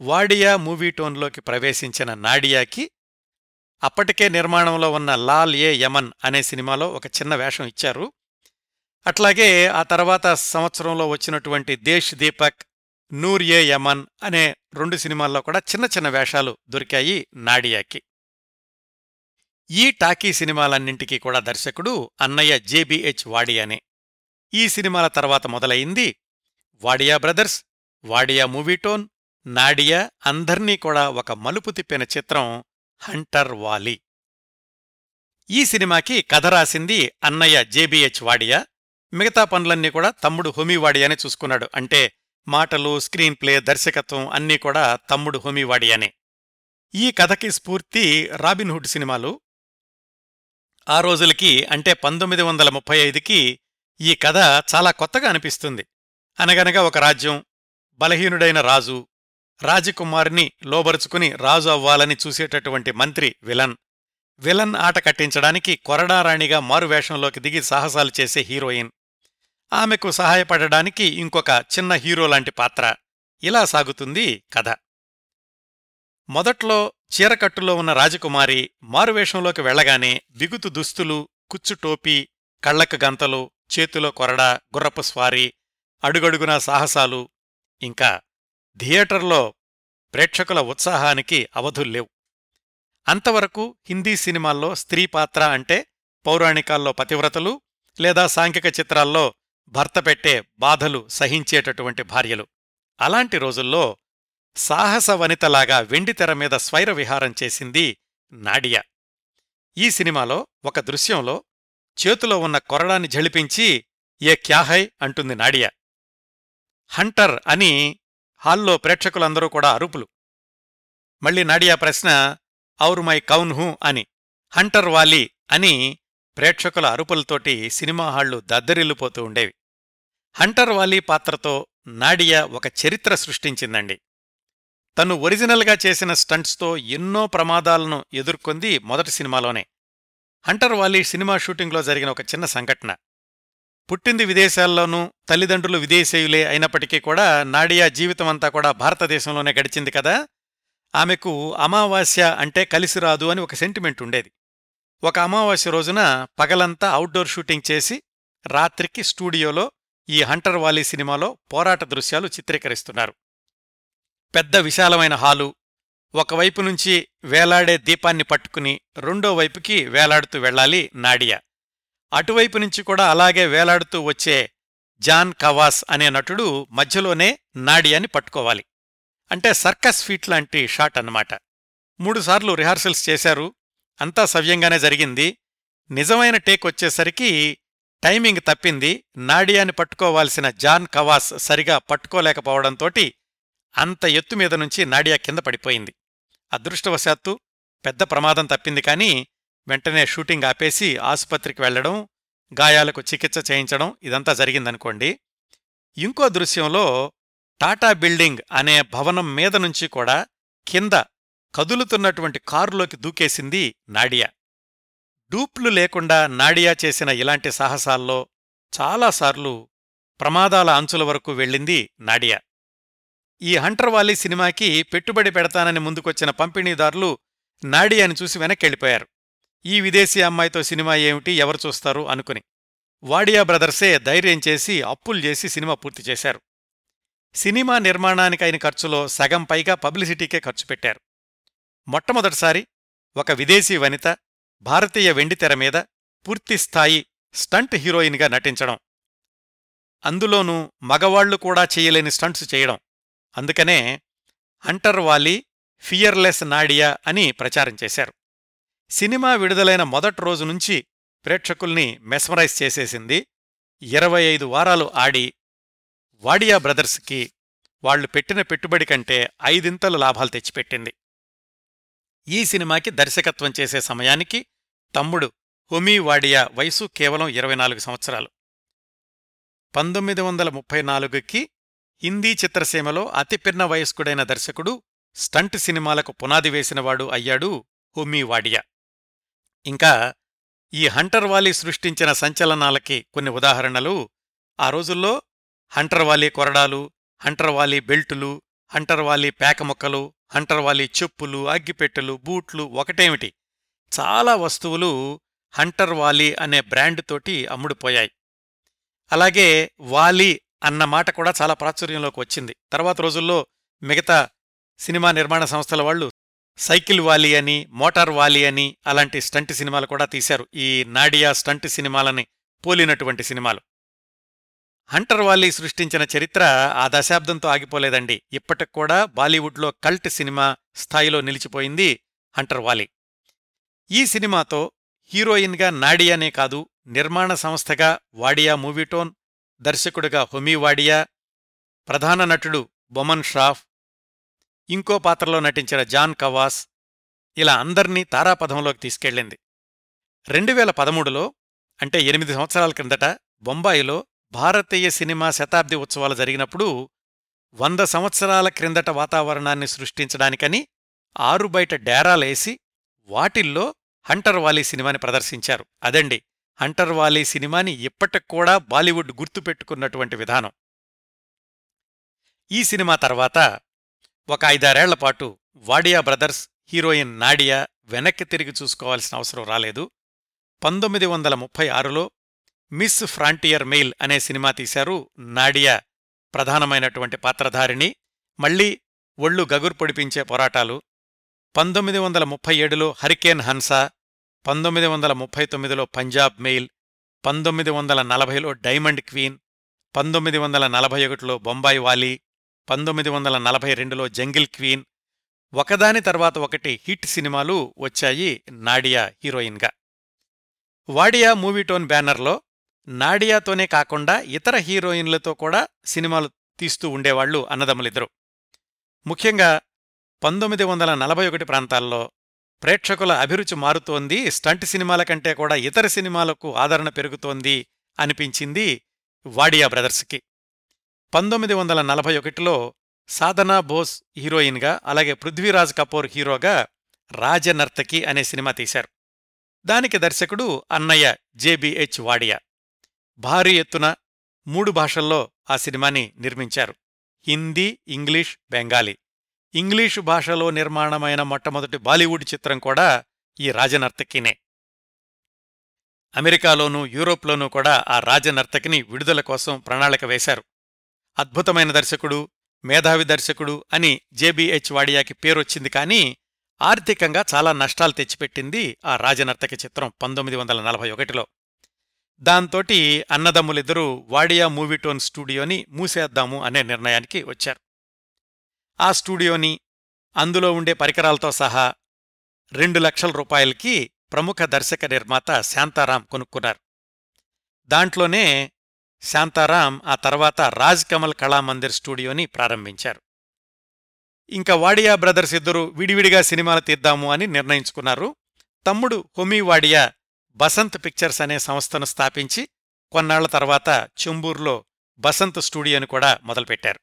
వాడియా మూవీ టోన్లోకి ప్రవేశించిన నాడియాకి అప్పటికే నిర్మాణంలో ఉన్న లాల్ ఏ యమన్ అనే సినిమాలో ఒక చిన్న వేషం ఇచ్చారు. అట్లాగే ఆ తర్వాత సంవత్సరంలో వచ్చినటువంటి దేశ్ దీపక్ నూర్ ఏ యమన్ అనే రెండు సినిమాల్లో కూడా చిన్న చిన్న వేషాలు దొరికాయి నాడియాకి. ఈ టాకీ సినిమాలన్నింటికీ కూడా దర్శకుడు అన్నయ్య జేబీహెచ్ వాడియానే. ఈ సినిమాల తర్వాత మొదలయింది Wadia brothers Wadia Movietone Nadia అందర్నీ కూడా ఒక మలుపు తిప్పిన చిత్రం హంటర్ వాలి. ఈ సినిమాకి కథ రాసింది అన్నయ్య జేబీహెచ్ వాడియా. మిగతా పనులన్నీ కూడా తమ్ముడు హోమీవాడియానే చూసుకున్నాడు. అంటే మాటలు స్క్రీన్ ప్లే దర్శకత్వం అన్నీ కూడా తమ్ముడు హోమీవాడియానే ఈ కథకి స్ఫూర్తి రాబిన్హుడ్ సినిమాలు. ఆ రోజులకి అంటే పంతొమ్మిది వందల ముప్పై ఐదుకి ఈ కథ చాలా కొత్తగా అనిపిస్తుంది. అనగనగా ఒక రాజ్యం బలహీనుడైన రాజు రాజకుమార్ని లోబరుచుకుని రాజు అవ్వాలని చూసేటటువంటి మంత్రి విలన్. విలన్ ఆట కట్టించడానికి కొరడారాణిగా మారువేషంలోకి దిగి సాహసాలు చేసే హీరోయిన్. ఆమెకు సహాయపడడానికి ఇంకొక చిన్న హీరో లాంటి పాత్ర. ఇలా సాగుతుంది కథ. మొదట్లో చీరకట్టులో ఉన్న రాజకుమారి మారువేషంలోకి వెళ్ళగానే బిగుతు దుస్తులు కుచ్చుటోపీ కళ్ళకు గంతలు చేతిలో కొరడా గుర్రపు స్వారీ అడుగడుగునా సాహసాలు ఇంకా థియేటర్లో ప్రేక్షకుల ఉత్సాహానికి అవధుల్లేవు. అంతవరకు హిందీ సినిమాల్లో స్త్రీ పాత్ర అంటే పౌరాణికాల్లో పతివ్రతలు లేదా సాంఘిక చిత్రాల్లో భర్త పెట్టే బాధలు సహించేటటువంటి భార్యలు. అలాంటి రోజుల్లో సాహస వనితలాగా వెండితెర మీద స్వైర విహారం చేసింది నాడియా. ఈ సినిమాలో ఒక దృశ్యంలో చేతిలో ఉన్న కొరడాన్ని ఝళిపించి ఏ క్యాహై అంటుంది నాడియా. హంటర్ అని హాల్లో ప్రేక్షకులందరూ కూడా అరుపులు. మళ్ళీ నాడియా ప్రశ్న ఔర్ మై కౌన్ హూ? అని. హంటర్ వాలి అని ప్రేక్షకుల అరుపులతోటి సినిమా హాళ్ళు దద్దరిల్లిపోతూ ఉండేవి. హంటర్ వాలీ పాత్రతో నాడియా ఒక చరిత్ర సృష్టించిందండి. తను ఒరిజినల్గా చేసిన స్టంట్స్తో ఎన్నో ప్రమాదాలను ఎదుర్కొంది మొదటి సినిమాలోనే. హంటర్ వాలీ సినిమా షూటింగ్లో జరిగిన ఒక చిన్న సంఘటన. పుట్టింది విదేశాల్లోనూ తల్లిదండ్రులు విదేశీయులే అయినప్పటికీ కూడా నాడియా జీవితమంతా కూడా భారతదేశంలోనే గడిచింది కదా. ఆమెకు అమావాస్య అంటే కలిసి రాదు అని ఒక సెంటిమెంట్ ఉండేది. ఒక అమావాస్య రోజున పగలంతా అవుట్డోర్ షూటింగ్ చేసి రాత్రికి స్టూడియోలో ఈ హంటర్ వాలీ సినిమాలో పోరాట దృశ్యాలు చిత్రీకరిస్తున్నారు. పెద్ద విశాలమైన హాలు ఒకవైపు నుంచి వేలాడే దీపాన్ని పట్టుకుని రెండో వైపుకి వేలాడుతూ వెళ్ళాలి నాడియా. అటువైపు నుంచి కూడా అలాగే వేలాడుతూ వచ్చే జాన్ కవాస్ అనే నటుడు మధ్యలోనే నాడియాని పట్టుకోవాలి. అంటే సర్కస్ ఫీట్ లాంటి షాట్ అన్నమాట. మూడుసార్లు రిహార్సల్స్ చేశారు. అంతా సవ్యంగానే జరిగింది. నిజమైన టేక్ వచ్చేసరికి టైమింగ్ తప్పింది. నాడియాని పట్టుకోవాల్సిన జాన్ కవాస్ సరిగా పట్టుకోలేకపోవడంతోటి అంత ఎత్తు మీద నుంచి నాడియా కింద పడిపోయింది. అదృష్టవశాత్తు పెద్ద ప్రమాదం తప్పింది కానీ వెంటనే షూటింగ్ ఆపేసి ఆసుపత్రికి వెళ్ళడం గాయాలకు చికిత్స చేయించడం ఇదంతా జరిగిందనుకోండి. ఇంకో దృశ్యంలో టాటా బిల్డింగ్ అనే భవనం మీద నుంచి కూడా కింద కదులుతున్నటువంటి కారులోకి దూకేసింది నాడియా. డూప్లు లేకుండా నాడియా చేసిన ఇలాంటి సాహసాల్లో చాలాసార్లు ప్రమాదాల అంచుల వరకు వెళ్ళింది నాడియా. ఈ హంటర్ వాలీ సినిమాకి పెట్టుబడి పెడతానని ముందుకొచ్చిన పంపిణీదారులు నాడియాని చూసి వెనక్కెళ్ళిపోయారు. ఈ విదేశీ అమ్మాయితో సినిమా ఏమిటి ఎవరు చూస్తారు అనుకుని. వాడియా బ్రదర్సే ధైర్యం చేసి అప్పులు చేసి సినిమా పూర్తి చేశారు. సినిమా నిర్మాణానికైన ఖర్చులో సగం పైగా పబ్లిసిటీకే ఖర్చు పెట్టారు. మొట్టమొదటిసారి ఒక విదేశీ వనిత భారతీయ వెండితెర మీద పూర్తిస్థాయి స్టంట్ హీరోయిన్గా నటించడం. అందులోనూ మగవాళ్ళు కూడా చేయలేని స్టంట్స్ చేయడం. అందుకనే అంటర్వాలీ ఫియర్లెస్ నాడియా అని ప్రచారం చేశారు. సినిమా విడుదలైన మొదటి రోజు నుంచి ప్రేక్షకుల్ని మెస్మరైజ్ చేసేసింది ఇరవై ఐదు వారాలు ఆడి వాడియా బ్రదర్స్కి వాళ్ళు పెట్టిన పెట్టుబడి కంటే ఐదింతలు లాభాలు తెచ్చిపెట్టింది. ఈ సినిమాకి దర్శకత్వం చేసే సమయానికి తమ్ముడు హొమీ వాడియా వయసు కేవలం ఇరవై నాలుగు సంవత్సరాలు. పంతొమ్మిది వందల ముప్పై నాలుగుకి హిందీ చిత్రసీమలో అతిపిన్న వయస్కుడైన దర్శకుడు స్టంట్ సినిమాలకు పునాది వేసినవాడు అయ్యాడు హుమీ వాడియా ఇంకా ఈ హంటర్ వాలీ సృష్టించిన సంచలనాలకి కొన్ని ఉదాహరణలు. ఆ రోజుల్లో హంటర్ వాలీ కొరడాలు హంటర్ వాలీ బెల్టులు హంటర్ వాలీ పేకముక్కలు హంటర్ వాలీ చెప్పులు అగ్గిపెట్టెలు బూట్లు ఒకటేమిటి? చాలా వస్తువులు హంటర్ వాలీ అనే బ్రాండ్ తోటి అమ్ముడుపోయాయి. అలాగే వాలీ అన్న మాట కూడా చాలా ప్రాచుర్యంలోకి వచ్చింది. తర్వాత రోజుల్లో మిగతా సినిమా నిర్మాణ సంస్థల వాళ్ళు సైకిల్ వాలి అని మోటార్ వాలి అని అలాంటి స్టంట్ సినిమాలు కూడా తీశారు. ఈ నాడియా స్టంట్ సినిమాలని పోలినటువంటి సినిమాలు. హంటర్ వాలి సృష్టించిన చరిత్ర ఆ దశాబ్దంతో ఆగిపోలేదండి. ఇప్పటికూడా బాలీవుడ్లో కల్ట్ సినిమా స్థాయిలో నిలిచిపోయింది హంటర్ వాలి. ఈ సినిమాతో హీరోయిన్గా నాడియానే కాదు నిర్మాణ సంస్థగా వాడియా మూవీటోన్ దర్శకుడిగా హొమీ వాడియా ప్రధాన నటుడు బొమన్ షాఫ్ ఇంకో పాత్రలో నటించిన జాన్ కవాస్ ఇలా అందర్నీ తారాపథంలోకి తీసుకెళ్ళింది. రెండు వేల పదమూడులో అంటే ఎనిమిది సంవత్సరాల క్రిందట బొంబాయిలో భారతీయ సినిమా శతాబ్ది ఉత్సవాలు జరిగినప్పుడు వంద సంవత్సరాల క్రిందట వాతావరణాన్ని సృష్టించడానికని ఆరు బయట డేరాలేసి వాటిల్లో హంటర్ వాలీ సినిమాని ప్రదర్శించారు. అదండి హంటర్ వాలీ సినిమాని ఇప్పటికూడా బాలీవుడ్ గుర్తుపెట్టుకున్నటువంటి విధానం. ఈ సినిమా తర్వాత ఒక ఐదారేళ్ళపాటు వాడియా బ్రదర్స్ హీరోయిన్ నాడియా వెనక్కి తిరిగి చూసుకోవాల్సిన అవసరం రాలేదు. పంతొమ్మిది వందల ముప్పై ఆరులో మిస్ ఫ్రాంటియర్ మెయిల్ అనే సినిమా తీశారు నాడియా ప్రధానమైనటువంటి పాత్రధారిణి. మళ్ళీ ఒళ్ళు గగురు పొడిపించే పోరాటాలు. పంతొమ్మిది వందల ముప్పై ఏడులో హరికేన్ హన్సా పంతొమ్మిది వందల ముప్పై తొమ్మిదిలో పంజాబ్ మెయిల్ పంతొమ్మిది వందల నలభైలో డైమండ్ క్వీన్ పంతొమ్మిది వందల నలభై ఒకటిలో బొంబాయి వాలీ పంతొమ్మిది వందల నలభై రెండులో జంగిల్ క్వీన్ ఒకదాని తర్వాత ఒకటి హిట్ సినిమాలు వచ్చాయి నాడియా హీరోయిన్గా. వాడియా మూవీటోన్ బ్యానర్లో నాడియాతోనే కాకుండా ఇతర హీరోయిన్లతో కూడా సినిమాలు తీస్తూ ఉండేవాళ్ళు అన్నదమ్ములిద్దరు. ముఖ్యంగా పంతొమ్మిది వందల నలభై ఒకటి ప్రాంతాల్లో ప్రేక్షకుల అభిరుచి మారుతోంది స్టంట్ సినిమాల కంటే కూడా ఇతర సినిమాలకు ఆదరణ పెరుగుతోంది అనిపించింది వాడియా బ్రదర్స్కి. పంతొమ్మిది వందల నలభై ఒకటిలో సాధనా బోస్ హీరోయిన్గా అలాగే పృథ్వీరాజ్ కపూర్ హీరోగా రాజనర్తకి అనే సినిమా తీశారు. దానికి దర్శకుడు అన్నయ్య జేబిహెచ్ వాడియా. భారీ ఎత్తున మూడు భాషల్లో ఆ సినిమాని నిర్మించారు. హిందీ ఇంగ్లీష్ బెంగాలీ. ఇంగ్లీషు భాషలో నిర్మాణమైన మొట్టమొదటి బాలీవుడ్ చిత్రం కూడా ఈ రాజనర్తకినే. అమెరికాలోనూ యూరోప్లోనూ కూడా ఆ రాజనర్తకిని విడుదల కోసం ప్రణాళిక వేశారు. అద్భుతమైన దర్శకుడు మేధావి దర్శకుడు అని జేబీహెచ్ వాడియాకి పేరొచ్చింది కానీ ఆర్థికంగా చాలా నష్టాలు తెచ్చిపెట్టింది ఆ రాజనర్తకి చిత్రం పంతొమ్మిది వందల నలభై ఒకటిలో. దాంతోటి అన్నదమ్ములిద్దరూ వాడియా మూవీటోన్ స్టూడియోని మూసేద్దాము అనే నిర్ణయానికి వచ్చారు. ఆ స్టూడియోని అందులో ఉండే పరికరాలతో సహా రెండు లక్షల రూపాయలకి ప్రముఖ దర్శక నిర్మాత శాంతారాం కొనుక్కున్నారు. దాంట్లోనే శాంతారాం ఆ తర్వాత రాజ్ కమల్ కళామందిర్ స్టూడియోని ప్రారంభించారు. ఇంకా వాడియా బ్రదర్స్ ఇద్దరు విడివిడిగా సినిమాలు తీద్దాము అని నిర్ణయించుకున్నారు. తమ్ముడు హొమీ వాడియా బసంత్ పిక్చర్స్ అనే సంస్థను స్థాపించి కొన్నాళ్ళ తర్వాత చెంబూర్లో బసంత్ స్టూడియోని కూడా మొదలుపెట్టారు.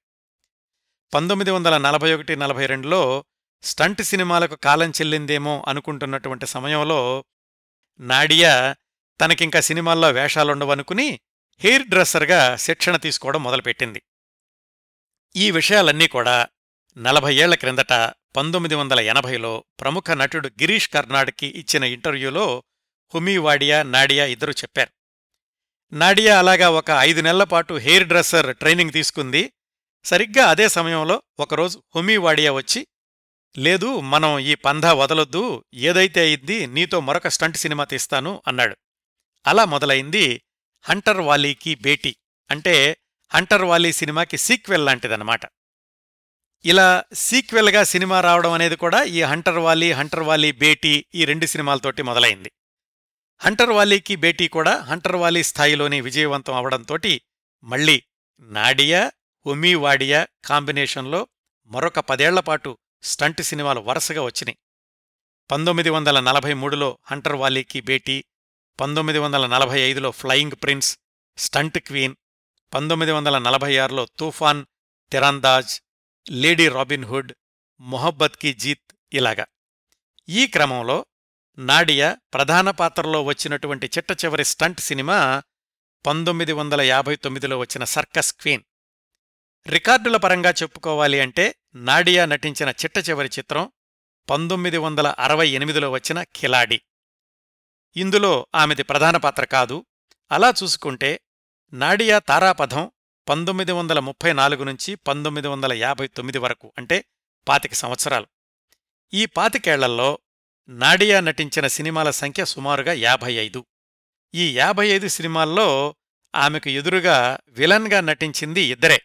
పంతొమ్మిది వందల నలభై ఒకటి నలభై రెండులో స్టంట్ సినిమాలకు కాలం చెల్లిందేమో అనుకుంటున్నటువంటి సమయంలో నాడియా తనకింకా సినిమాల్లో వేషాలుండవనుకుని హెయిర్ డ్రెస్సర్గా శిక్షణ తీసుకోవడం మొదలుపెట్టింది. ఈ విషయాలన్నీ కూడా నలభై ఏళ్ళ క్రిందట పంతొమ్మిది వందల ఎనభైలో ప్రముఖ నటుడు గిరీష్ కర్నాడ్కి ఇచ్చిన ఇంటర్వ్యూలో హుమీవాడియా నాడియా ఇద్దరూ చెప్పారు. నాడియా అలాగా ఒక ఐదు నెలల పాటు హెయిర్ డ్రెస్సర్ ట్రైనింగ్ తీసుకుంది. సరిగ్గా అదే సమయంలో ఒకరోజు హుమీవాడియా వచ్చి లేదు మనం ఈ పంధా వదలొద్దు ఏదైతే అయింది నీతో మరొక స్టంట్ సినిమా తీస్తాను అన్నాడు. అలా మొదలైంది హంటర్ వాలీకి బేటీ అంటే హంటర్ వాలీ సినిమాకి సీక్వెల్ లాంటిదన్నమాట. ఇలా సీక్వెల్గా సినిమా రావడం అనేది కూడా ఈ హంటర్ వాలీ హంటర్ వాలీ బేటీ ఈ రెండు సినిమాలతోటి మొదలైంది. హంటర్ వాలీకి బేటీ కూడా హంటర్ వాలీ స్థాయిలోనే విజయవంతం అవడంతోటి మళ్ళీ నాడియా ఉమీ వాడియా కాంబినేషన్లో మరొక పదేళ్ళపాటు స్టంట్ సినిమాలు వరుసగా వచ్చినాయి. పంతొమ్మిది వందల నలభై మూడులో హంటర్ వాలీకి బేటీ పంతొమ్మిది వందల నలభై ఐదులో ఫ్లయింగ్ ప్రిన్స్ స్టంట్ క్వీన్ పంతొమ్మిది వందల నలభై ఆరులో తూఫాన్ తిరందాజ్ లేడీ రాబిన్హుడ్ మొహబ్బత్కి జీత్ ఇలాగా. ఈ క్రమంలో నాడియా ప్రధాన పాత్రలో వచ్చినటువంటి చిట్ట చివరి స్టంట్ సినిమా పంతొమ్మిది వందల యాభై తొమ్మిదిలో వచ్చిన సర్కస్ క్వీన్. రికార్డుల పరంగా చెప్పుకోవాలి అంటే నాడియా నటించిన చిట్ట చివరి చిత్రం పంతొమ్మిది వందల అరవై ఎనిమిదిలో వచ్చిన ఖిలాడి. ఇందులో ఆమెది ప్రధాన పాత్ర కాదు. అలా చూసుకుంటే నాడియా తారాపథం పంతొమ్మిది వందల ముప్పై నాలుగు నుంచి పంతొమ్మిది వందల యాభై తొమ్మిది వరకు అంటే పాతిక సంవత్సరాలు. ఈ పాతికేళ్ళల్లో నాడియా నటించిన సినిమాల సంఖ్య సుమారుగా యాభై ఐదు. ఈ యాభై ఐదు సినిమాల్లో ఆమెకు ఎదురుగా విలన్గా నటించింది ఇద్దరే.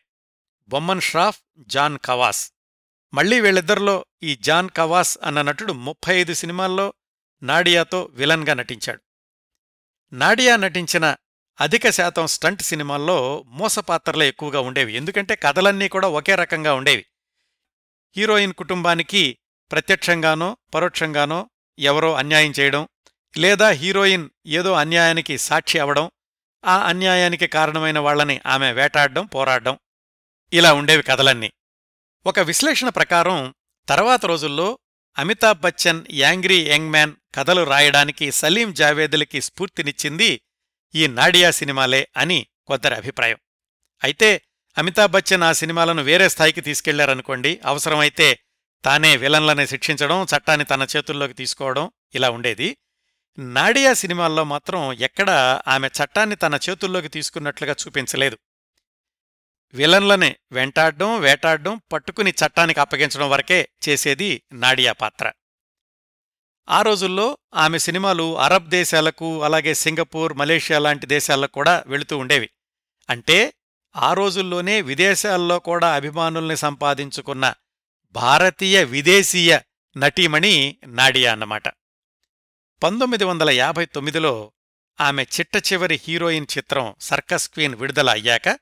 బొమ్మన్ షాఫ్ జాన్ కవాస్. మళ్ళీ వీళ్ళిద్దరిలో ఈ జాన్ కవాస్ అన్న నటుడు ముప్పై ఐదు సినిమాల్లో నాడియాతో విలన్గా నటించాడు. నాడియా నటించిన అధిక శాతం స్టంట్ సినిమాల్లో మోసపాత్రలే ఎక్కువగా ఉండేవి. ఎందుకంటే కథలన్నీ కూడా ఒకే రకంగా ఉండేవి. హీరోయిన్ కుటుంబానికి ప్రత్యక్షంగానో పరోక్షంగానో ఎవరో అన్యాయం చేయడం లేదా హీరోయిన్ ఏదో అన్యాయానికి సాక్షి అవడం ఆ అన్యాయానికి కారణమైన వాళ్ళని ఆమె వేటాడడం పోరాడడం ఇలా ఉండేవి కథలన్నీ. ఒక విశ్లేషణ ప్రకారం తర్వాత రోజుల్లో Amitabh Bachchan angry young man కథలు రాయడానికి సలీం జావేదులకి స్ఫూర్తినిచ్చింది ఈ నాడియా సినిమాలే అని కొందరి అభిప్రాయం. అయితే అమితాబ్ బచ్చన్ ఆ సినిమాలను వేరే స్థాయికి తీసుకెళ్ళారనుకోండి అవసరమైతే తానే విలన్లని శిక్షించడం చట్టాన్ని తన చేతుల్లోకి తీసుకోవడం ఇలా ఉండేది. నాడియా సినిమాల్లో మాత్రం ఎక్కడా ఆమె చట్టాన్ని తన చేతుల్లోకి తీసుకున్నట్లుగా చూపించలేదు. విలన్లని వెంటాడడం వేటాడడం పట్టుకుని చట్టానికి అప్పగించడం వరకే చేసేది నాడియా పాత్ర. ఆ రోజుల్లో ఆమె సినిమాలు అరబ్ దేశాలకు అలాగే సింగపూర్ మలేషియా లాంటి దేశాలకు కూడా వెళుతూ ఉండేవి. అంటే ఆ రోజుల్లోనే విదేశాల్లో కూడా అభిమానుల్ని సంపాదించుకున్న భారతీయ విదేశీయ నటీమణి నాడియా అన్నమాట. పంతొమ్మిది వందల యాభై తొమ్మిదిలో ఆమె చిట్ట చివరి హీరోయిన్ చిత్రం సర్కస్ క్వీన్ విడుదల అయ్యాక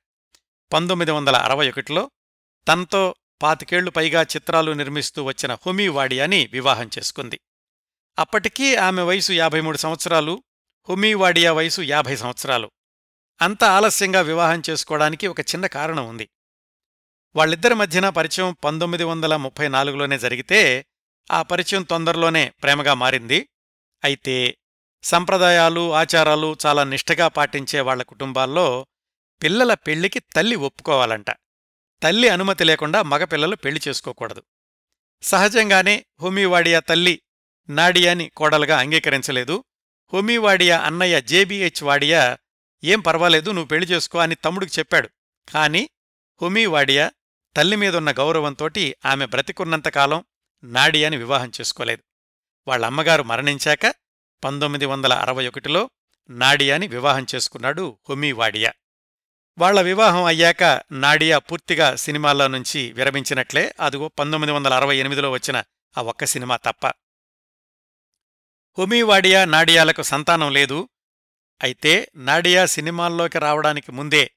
పంతొమ్మిది వందల అరవై ఒకటిలో తనతో పాతికేళ్ళు పైగా చిత్రాలు నిర్మిస్తూ వచ్చిన హుమీ వాడియాని వివాహం చేసుకుంది. అప్పటికీ ఆమె వయసు యాభై మూడు సంవత్సరాలు హుమీ వాడియా వయసు యాభై సంవత్సరాలు. అంత ఆలస్యంగా వివాహం చేసుకోవడానికి ఒక చిన్న కారణం ఉంది. వాళ్ళిద్దరి మధ్యన పరిచయం పంతొమ్మిది వందల ముప్పై నాలుగులోనే జరిగితే ఆ పరిచయం తొందరలోనే ప్రేమగా మారింది. అయితే సంప్రదాయాలు ఆచారాలు చాలా నిష్ఠగా పాటించే వాళ్ళ కుటుంబాల్లో పిల్లల పెళ్ళికి తల్లి ఒప్పుకోవాలంట. తల్లి అనుమతి లేకుండా మగపిల్లలు పెళ్ళి చేసుకోకూడదు. సహజంగానే హోమీవాడియా తల్లి నాడియాని కోడలుగా అంగీకరించలేదు. హోమీవాడియా అన్నయ్య జేబీహెచ్ వాడియా ఏం పర్వాలేదు నువ్వు పెళ్ళి చేసుకో అని తమ్ముడికి చెప్పాడు. కాని హుమీవాడియా తల్లి మీదున్న గౌరవంతోటి ఆమె బ్రతికున్నంతకాలం నాడియాని వివాహం చేసుకోలేదు. వాళ్ళమ్మగారు మరణించాక పంతొమ్మిది వందల అరవై ఒకటిలో నాడియాని వివాహం చేసుకున్నాడు హుమీవాడియా. వాళ్ళ వివాహం అయ్యాక నాడియా పూర్తిగా సినిమాల్లో నుంచి విరమించినట్లే అదిగో పంతొమ్మిది వందల అరవై ఎనిమిదిలో వచ్చిన ఆ ఒక్క సినిమా తప్ప. హుమీవాడియా నాడియాలకు సంతానం లేదు. అయితే నాడియా సినిమాల్లోకి రావడానికి ముందే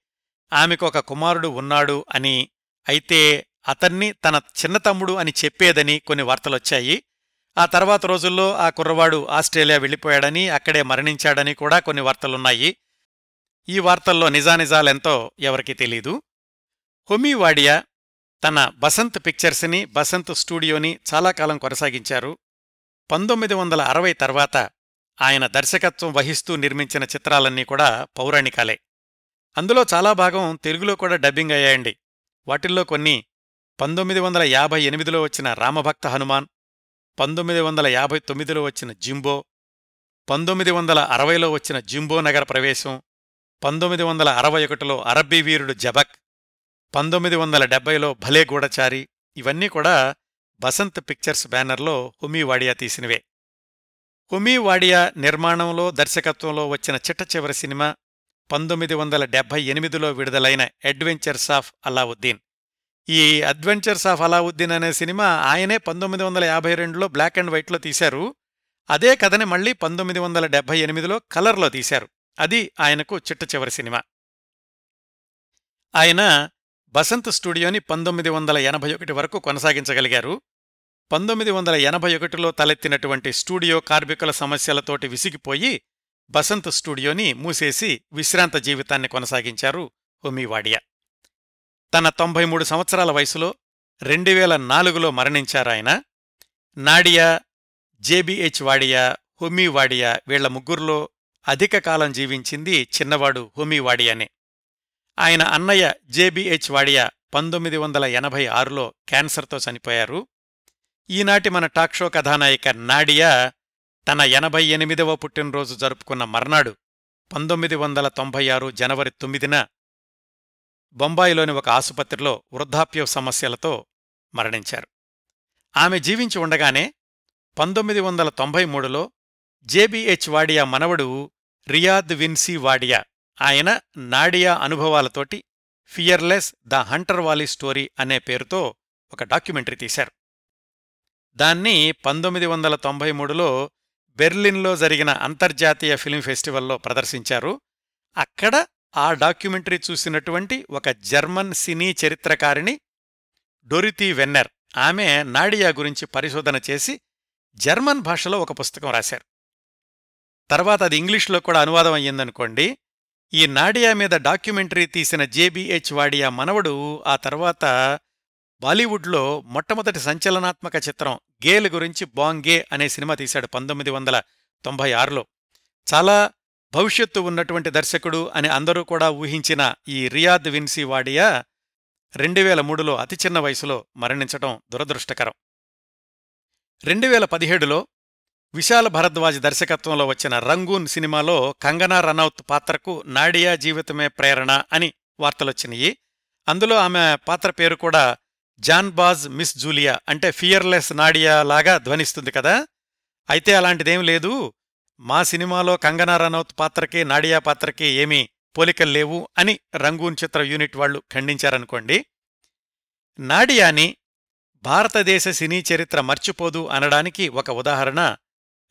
ఆమెకొక కుమారుడు ఉన్నాడు అని అయితే అతన్ని తన చిన్నతమ్ముడు అని చెప్పేదని కొన్ని వార్తలొచ్చాయి. ఆ తర్వాత రోజుల్లో ఆ కుర్రవాడు ఆస్ట్రేలియా వెళ్ళిపోయాడని అక్కడే మరణించాడని కూడా కొన్ని వార్తలున్నాయి. ఈ వార్తల్లో నిజానిజాలెంతో ఎవరికీ తెలీదు. హొమీవాడియా తన బసంత్ పిక్చర్స్ని బసంత్ స్టూడియోని చాలా కాలం కొనసాగించారు. పంతొమ్మిది వందల అరవై తర్వాత ఆయన దర్శకత్వం వహిస్తూ నిర్మించిన చిత్రాలన్నీ కూడా పౌరాణికాలే. అందులో చాలా భాగం తెలుగులో కూడా డబ్బింగ్ అయ్యాయండి. వాటిల్లో కొన్ని పంతొమ్మిది వందల యాభై ఎనిమిదిలో వచ్చిన రామభక్త హనుమాన్ పంతొమ్మిది వందల యాభై తొమ్మిదిలో వచ్చిన జింబో పంతొమ్మిది వందల అరవైలో వచ్చిన జింబో నగర ప్రవేశం పంతొమ్మిది వందల అరవై ఒకటిలో అరబ్బీ వీరుడు జబక్ పంతొమ్మిది వందల డెబ్బైలో భలే గూఢచారి ఇవన్నీ కూడా బసంత్ పిక్చర్స్ బ్యానర్లో హుమీవాడియా తీసినవే. హుమీవాడియా నిర్మాణంలో దర్శకత్వంలో వచ్చిన చిట్ట చివరి సినిమా పంతొమ్మిది వందల డెబ్బై ఎనిమిదిలో విడుదలైన అడ్వెంచర్స్ ఆఫ్ అలావుద్దీన్ ఈ అడ్వెంచర్స్ ఆఫ్ అలావుద్దీన్ అనే సినిమా ఆయనే పంతొమ్మిది వందల యాభై రెండులో బ్లాక్ అండ్ వైట్లో తీశారు. అదే కథని మళ్ళీ పంతొమ్మిది వందల డెబ్బై ఎనిమిదిలో కలర్లో తీశారు. అది ఆయనకు చిట్ట చివరి సినిమా. ఆయన బసంత్ స్టూడియోని పంతొమ్మిది వందల ఎనభై ఒకటి వరకు కొనసాగించగలిగారు. పంతొమ్మిది వందల ఎనభై ఒకటిలో తలెత్తినటువంటి స్టూడియో కార్మికుల సమస్యలతోటి విసిగిపోయి బసంత్ స్టూడియోని మూసేసి విశ్రాంత జీవితాన్ని కొనసాగించారు హోమీవాడియా. తన తొంభై మూడు సంవత్సరాల వయసులో రెండు వేల నాలుగులో మరణించారాయన నాడియా జేబిహెచ్ వాడియా హుమీవాడియా వీళ్ళ ముగ్గురులో అధిక కాలం జీవించింది చిన్నవాడు హుమీవాడియానే. ఆయన అన్నయ్య జేబీహెచ్ వాడియా పంతొమ్మిది వందల ఎనభై ఆరులో క్యాన్సర్తో చనిపోయారు. ఈనాటి మన టాక్ షో కథానాయిక నాడియా తన ఎనభై ఎనిమిదవ పుట్టినరోజు జరుపుకున్న మర్నాడు పంతొమ్మిది వందల తొంభై ఆరు జనవరి తొమ్మిదిన బొంబాయిలోని ఒక ఆసుపత్రిలో వృద్ధాప్య సమస్యలతో మరణించారు. ఆమె జీవించి ఉండగానే పంతొమ్మిది వందల తొంభై మూడులో జేబీహెచ్ వాడియా మనవడు రియాద్ విన్సీ వాడియా. ఆయన నాడియా అనుభవాలతోటి fearless the Hunter volley story అనే పేరుతో ఒక డాక్యుమెంటరీ తీశారు. దాన్ని పంతొమ్మిది వందల తొంభై మూడులో బెర్లిన్లో జరిగిన అంతర్జాతీయ ఫిల్మ్ ఫెస్టివల్లో ప్రదర్శించారు. అక్కడ ఆ డాక్యుమెంటరీ చూసినటువంటి ఒక జర్మన్ సినీ చరిత్రకారిణి డొరితీ వెన్నెర్. ఆమె నాడియా గురించి పరిశోధన చేసి జర్మన్ భాషలో ఒక పుస్తకం రాశారు. తర్వాత అది ఇంగ్లీష్లో కూడా అనువాదం అయ్యిందనుకోండి ఈ నాడియా మీద డాక్యుమెంటరీ తీసిన జేబీహెచ్ వాడియా మనవడు ఆ తర్వాత బాలీవుడ్లో మొట్టమొదటి సంచలనాత్మక చిత్రం గేల్ గురించి బాంగే అనే సినిమా తీశాడు పంతొమ్మిది వందల తొంభై ఆరులో. చాలా భవిష్యత్తు ఉన్నటువంటి దర్శకుడు అని అందరూ కూడా ఊహించిన ఈ రియాద్ విన్సీ వాడియా రెండు వేల మూడులో అతి చిన్న వయసులో మరణించటం దురదృష్టకరం. రెండు వేల పదిహేడులో విశాల భరద్వాజ్ దర్శకత్వంలో వచ్చిన రంగూన్ సినిమాలో కంగనా రనౌత్ పాత్రకు నాడియా జీవితమే ప్రేరణ అని వార్తలొచ్చినాయి. అందులో ఆమె పాత్ర పేరు కూడా జాన్ బాజ్ మిస్ జూలియా అంటే ఫియర్లెస్ నాడియా లాగా ధ్వనిస్తుంది కదా. అయితే అలాంటిదేం లేదు. మా సినిమాలో కంగనా రనౌత్ పాత్రకి నాడియా పాత్రకి ఏమీ పోలికలు లేవు అని రంగూన్ చిత్ర యూనిట్ వాళ్ళు ఖండించారనుకోండి. నాడియాని భారతదేశ సినీ చరిత్ర మర్చిపోదు అనడానికి ఒక ఉదాహరణ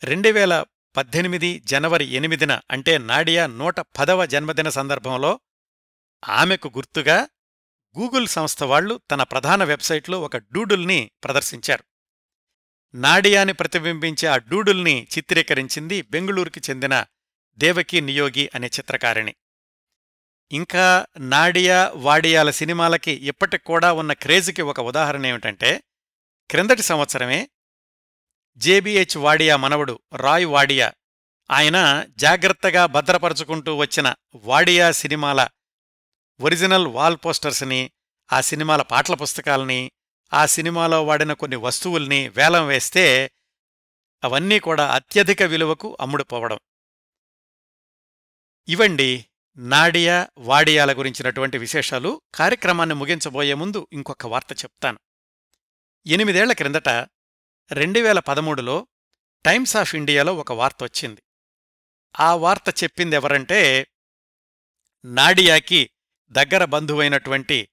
రెండువేల పద్దెనిమిది జనవరి ఎనిమిదిన అంటే నాడియా నూట పదవ జన్మదిన సందర్భంలో ఆమెకు గుర్తుగా గూగుల్ సంస్థ వాళ్ళు తన ప్రధాన వెబ్సైట్లో ఒక డూడుల్ని ప్రదర్శించారు. నాడియాని ప్రతిబింబించే ఆ డూడుల్ని చిత్రీకరించింది బెంగుళూరుకి చెందిన దేవకీ నియోగి అనే చిత్రకారిణి. ఇంకా నాడియా వాడియాల సినిమాలకి ఇప్పటికూడా ఉన్న క్రేజ్కి ఒక ఉదాహరణ ఏమిటంటే క్రిందటి సంవత్సరమే జేబీహెచ్ వాడియా మనవడు రాయ్ వాడియా. ఆయన జాగ్రత్తగా భద్రపరుచుకుంటూ వచ్చిన వాడియా సినిమాల ఒరిజినల్ వాల్ పోస్టర్స్ని ఆ సినిమాల పాటల పుస్తకాల్ని ఆ సినిమాలో వాడిన కొన్ని వస్తువుల్ని వేలం వేస్తే అవన్నీ కూడా అత్యధిక విలువకు అమ్ముడుపోవడం. ఇవండి నాడియా వాడియాల గురించినటువంటి విశేషాలు. కార్యక్రమాన్ని ముగించబోయే ముందు ఇంకొక వార్త చెప్తాను. ఎనిమిదేళ్ళ క్రిందట రెండు వేల పదమూడులో టైమ్స్ ఆఫ్ ఇండియాలో ఒక వార్త వచ్చింది. ఆ వార్త చెప్పిందెవరంటే నాడియాకి దగ్గర బంధువైనటువంటి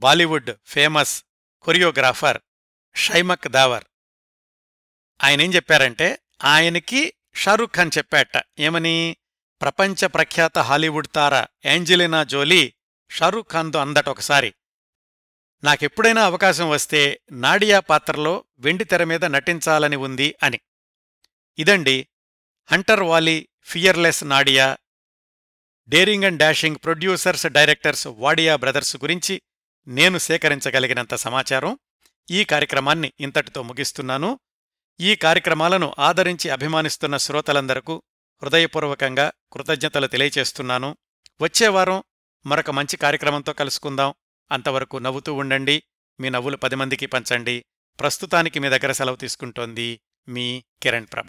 Bollywood famous choreographer Shiamak Davar ఆయనేం చెప్పారంటే ఆయనకి షారూఖ్ ఖాన్ చెప్పాట ఏమని? ప్రపంచ ప్రఖ్యాత హాలీవుడ్ తార ఏంజెలినా జోలీ షారూఖ్ ఖాన్తో అందట ఒకసారి. నాకెప్పుడైనా అవకాశం వస్తే నాడియా పాత్రలో వెండి తెర మీద నటించాలని ఉంది అని. ఇదండి Hunter volley fearless Nadia daring and dashing producers directors Wadia brothers గురించి నేను సేకరించగలిగినంత సమాచారం ఈ కార్యక్రమాన్ని ఇంతటితో ముగిస్తున్నాను. ఈ కార్యక్రమాలను ఆదరించి అభిమానిస్తున్న శ్రోతలందరకు హృదయపూర్వకంగా కృతజ్ఞతలు తెలియచేస్తున్నాను. వచ్చేవారం మరొక మంచి కార్యక్రమంతో కలుసుకుందాం. అంతవరకు నవ్వుతూ ఉండండి. మీ నవ్వులు పది మందికి పంచండి. ప్రస్తుతానికి మీ దగ్గర సెలవు తీసుకుంటోంది మీ కిరణ్ ప్రభ.